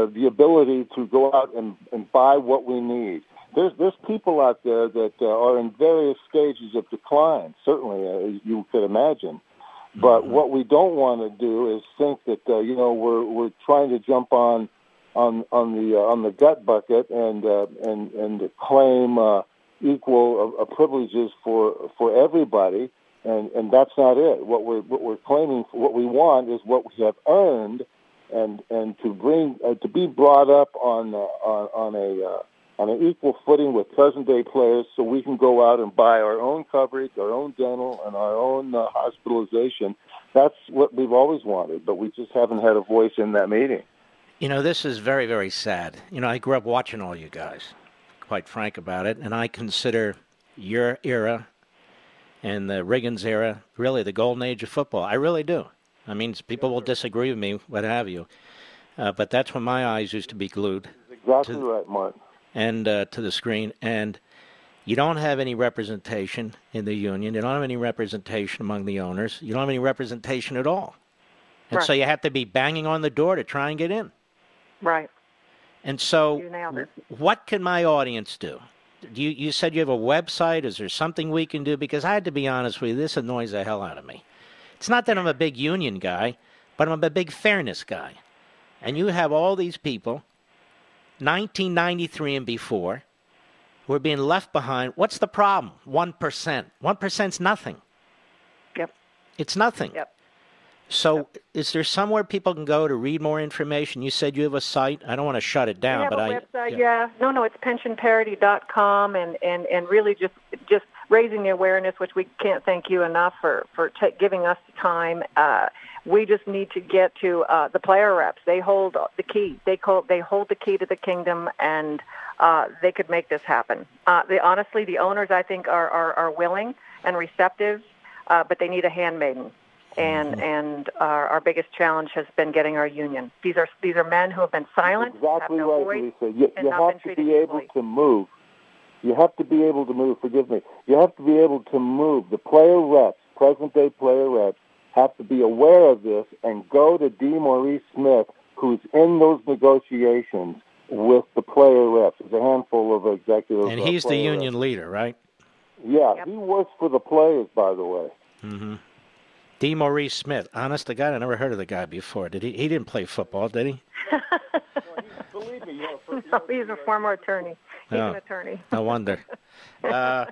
the ability to go out and, and buy what we need. There's there's people out there that uh, are in various stages of decline. Certainly, uh, you could imagine. But Mm-hmm. what we don't want to do is think that uh, you know we're we're trying to jump on on on the uh, on the gut bucket and uh, and and claim uh, equal uh, privileges for for everybody. And and that's not it. What we're what we're claiming, what we want, is what we have earned and and to bring uh, to be brought up on uh, on, on a uh, on an equal footing with present day players, so we can go out and buy our own coverage, our own dental, and our own uh, hospitalization. That's what we've always wanted, but we just haven't had a voice in that meeting. You know, this is very, very sad. You know, I grew up watching all you guys, quite frank about it, and I consider your era and the Riggins era really the golden age of football. I really do. I mean, people will disagree with me, what have you, uh, but that's when my eyes used to be glued Exactly right, Mark. and uh, to the screen. And you don't have any representation in the union. You don't have any representation among the owners. You don't have any representation at all. And so you have to be banging on the door to try and get in. Right. And so, You nailed it. what can my audience do? You, you said you have a website. Is there something we can do? Because I had to be honest with you, this annoys the hell out of me. It's not that I'm a big union guy, but I'm a big fairness guy. And you have all these people, 1993 and before, who are being left behind. What's the problem? 1%. One 1%'s nothing. Yep. It's nothing. Yep. So, is there somewhere people can go to read more information? You said you have a site. I don't want to shut it down, but I. website, yeah. No, no, it's pensionparity.com, and and and really just just raising the awareness, which we can't thank you enough for for ta giving us the time. Uh, we just need to get to uh, the player reps. They hold the key. They call, they hold the key to the kingdom, and uh, they could make this happen. Uh, they, honestly, the owners I think are are, are willing and receptive, uh, but they need a handmaiden. And and our, our biggest challenge has been getting our union. These are these are men who have been silent, have Exactly no right, voice, Lisa. You, you have to treated be able to move. You have to be able to move. Forgive me. You have to be able to move. The player reps, present day player reps, have to be aware of this and go to DeMaurice Smith, who's in those negotiations with the player reps. There's a handful of executives. And he's the player union leader, right? reps. Yeah, he works for the players, by the way. Mm-hmm. DeMaurice Smith. Honest to God, I never heard of the guy before. Did he? He didn't play football, did he? Believe me, you know, No, he's a former attorney. He's Oh. an attorney. No wonder. Uh,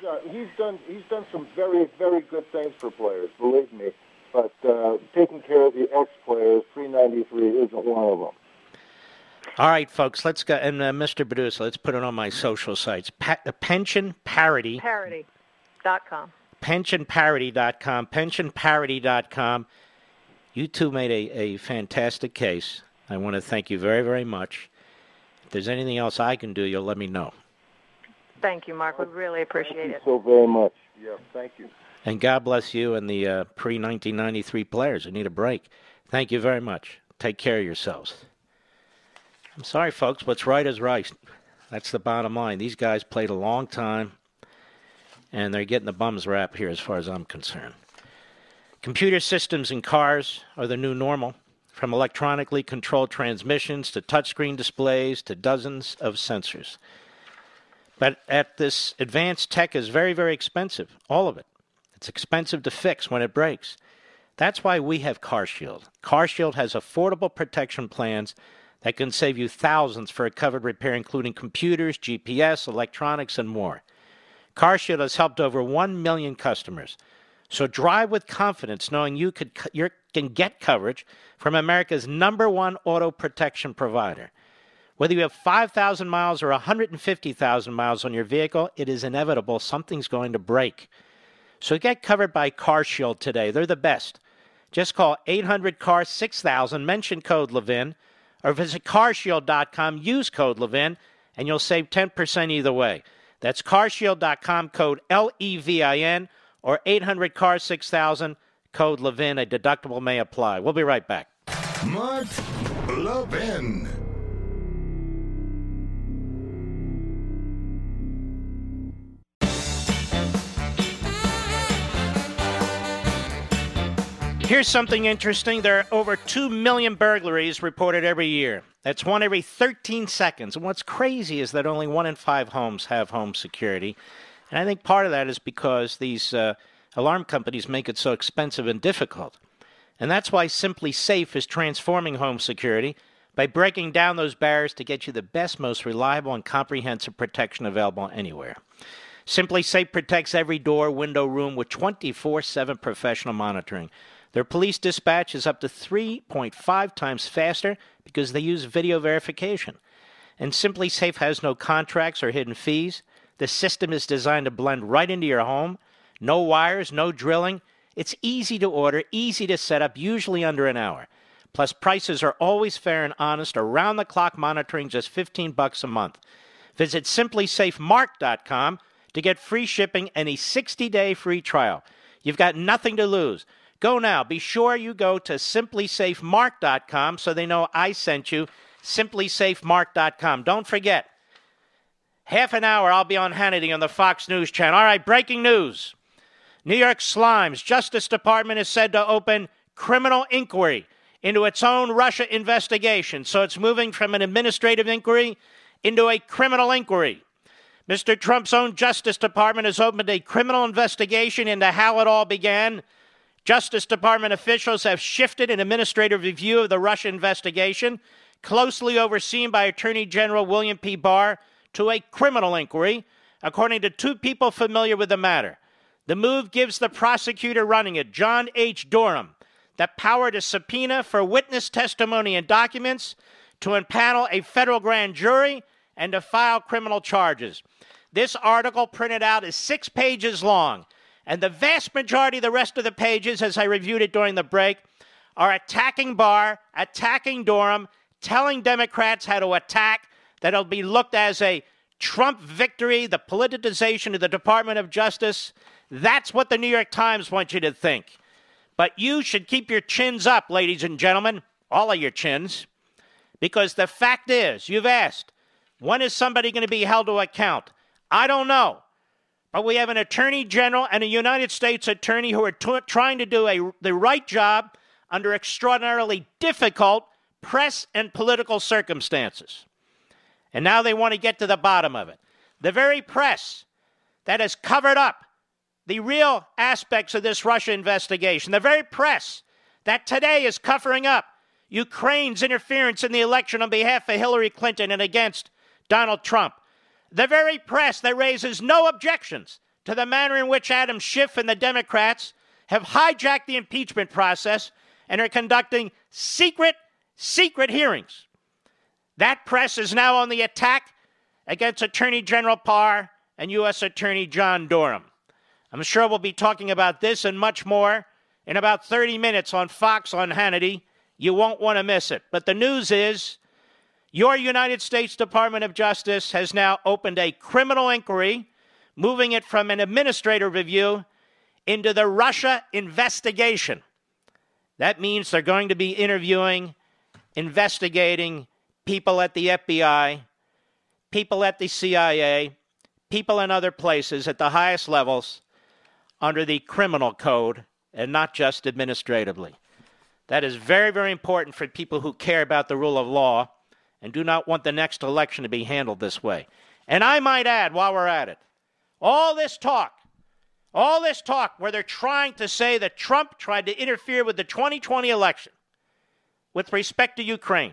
he's, uh, he's done he's done some very very good things for players. Believe me, but uh, taking care of the ex players, three ninety three isn't one of them. all right, folks, let's go. And uh, Mr. Producer, let's put it on my social sites. Pa- pension parity. Parity.com. pensionparity.com, pensionparity.com. You two made a, a fantastic case. I want to thank you very, very much. If there's anything else I can do, you'll let me know. Thank you, Mark. We really appreciate it. Thank you it. so very much. Yeah, thank you. And God bless you and the uh, pre 1993 players who need a break. Thank you very much. Take care of yourselves. I'm sorry, folks. What's right is right. That's the bottom line. These guys played a long time, and they're getting the bums rap here as far as I'm concerned. Computer systems in cars are the new normal, from electronically controlled transmissions to touchscreen displays to dozens of sensors. But at this advanced tech is very, very expensive, all of it. It's expensive to fix when it breaks. That's why we have CarShield. CarShield has affordable protection plans that can save you thousands for a covered repair, including computers, GPS, electronics, and more. CarShield has helped over 1 million customers So drive with confidence, knowing you could you can get coverage from America's number one auto protection provider. Whether you have 5,000 miles or 150,000 miles on your vehicle, it is inevitable something's going to break. So get covered by CarShield today. They're the best. Just call 800 CAR 6000, mention code Levin, or visit carshield.com, use code Levin, and you'll save 10% either way. That's carshield.com, code L E V I N, or 800 CAR 6000, code Levin. A deductible may apply. We'll be right back. Mark Levin. Here's something interesting. There are over 2 million burglaries reported every year. That's one every 13 seconds. And what's crazy is that only one in five homes have home security. And I think part of that is because these uh, alarm companies make it so expensive and difficult. And that's why SimpliSafe is transforming home security by breaking down those barriers to get you the best, most reliable, and comprehensive protection available anywhere. SimpliSafe protects every door, window, room with 24 7 professional monitoring. Their police dispatch is up to 3.5 times faster because they use video verification. And SimpliSafe has no contracts or hidden fees. The system is designed to blend right into your home. No wires, no drilling. It's easy to order, easy to set up, usually under an hour. Plus prices are always fair and honest, around the clock monitoring just 15 bucks a month. Visit simplisafemark.com to get free shipping and a 60-day free trial. You've got nothing to lose. Go now. Be sure you go to simplisafemark.com so they know I sent you. Simplisafemark.com. Don't forget, half an hour I'll be on Hannity on the Fox News channel. All right, breaking news. New York Slimes Justice Department is said to open criminal inquiry into its own Russia investigation. So it's moving from an administrative inquiry into a criminal inquiry. Mr. Trump's own Justice Department has opened a criminal investigation into how it all began Justice Department officials have shifted an administrative review of the Russia investigation, closely overseen by Attorney General William P. Barr, to a criminal inquiry, according to two people familiar with the matter. The move gives the prosecutor running it, John H. Durham, the power to subpoena for witness testimony and documents, to impanel a federal grand jury, and to file criminal charges. This article, printed out, is six pages long and the vast majority of the rest of the pages, as I reviewed it during the break, are attacking Barr, attacking Durham, telling Democrats how to attack, that it'll be looked as a Trump victory, the politicization of the Department of Justice. That's what the New York Times wants you to think. But you should keep your chins up, ladies and gentlemen, all of your chins, because the fact is, you've asked, when is somebody going to be held to account? I don't know. But we have an attorney general and a United States attorney who are t- trying to do a, the right job under extraordinarily difficult press and political circumstances. And now they want to get to the bottom of it. The very press that has covered up the real aspects of this Russia investigation, the very press that today is covering up Ukraine's interference in the election on behalf of Hillary Clinton and against Donald Trump, the very press that raises no objections to the manner in which Adam Schiff and the Democrats have hijacked the impeachment process and are conducting secret, secret hearings. That press is now on the attack against Attorney General Barr and U.S. Attorney John Durham. I'm sure we'll be talking about this and much more in about 30 minutes on Fox on Hannity. You won't want to miss it. But the news is your United States Department of Justice has now opened a criminal inquiry, moving it from an administrative review into the Russia investigation. That means they're going to be interviewing, investigating people at the FBI, people at the CIA, people in other places at the highest levels under the criminal code and not just administratively. That is very, very important for people who care about the rule of law and do not want the next election to be handled this way. And I might add, while we're at it, all this talk, all this talk where they're trying to say that Trump tried to interfere with the 2020 election with respect to Ukraine.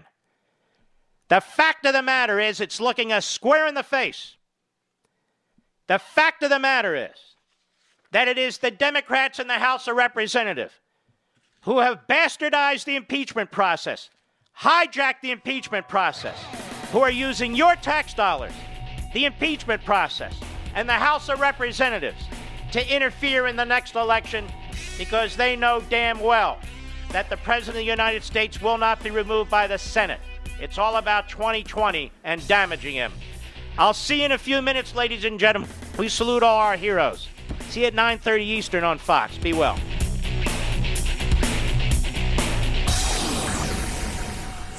The fact of the matter is, it's looking us square in the face. The fact of the matter is, that it is the Democrats in the House of Representatives who have bastardized the impeachment process, hijacked the impeachment process, who are using your tax dollars, the impeachment process, and the House of Representatives to interfere in the next election because they know damn well that the President of the United States will not be removed by the Senate. It's all about 2020 and damaging him. I'll see you in a few minutes, ladies and gentlemen. We salute all our heroes. See you at 9:30 Eastern on Fox. Be well.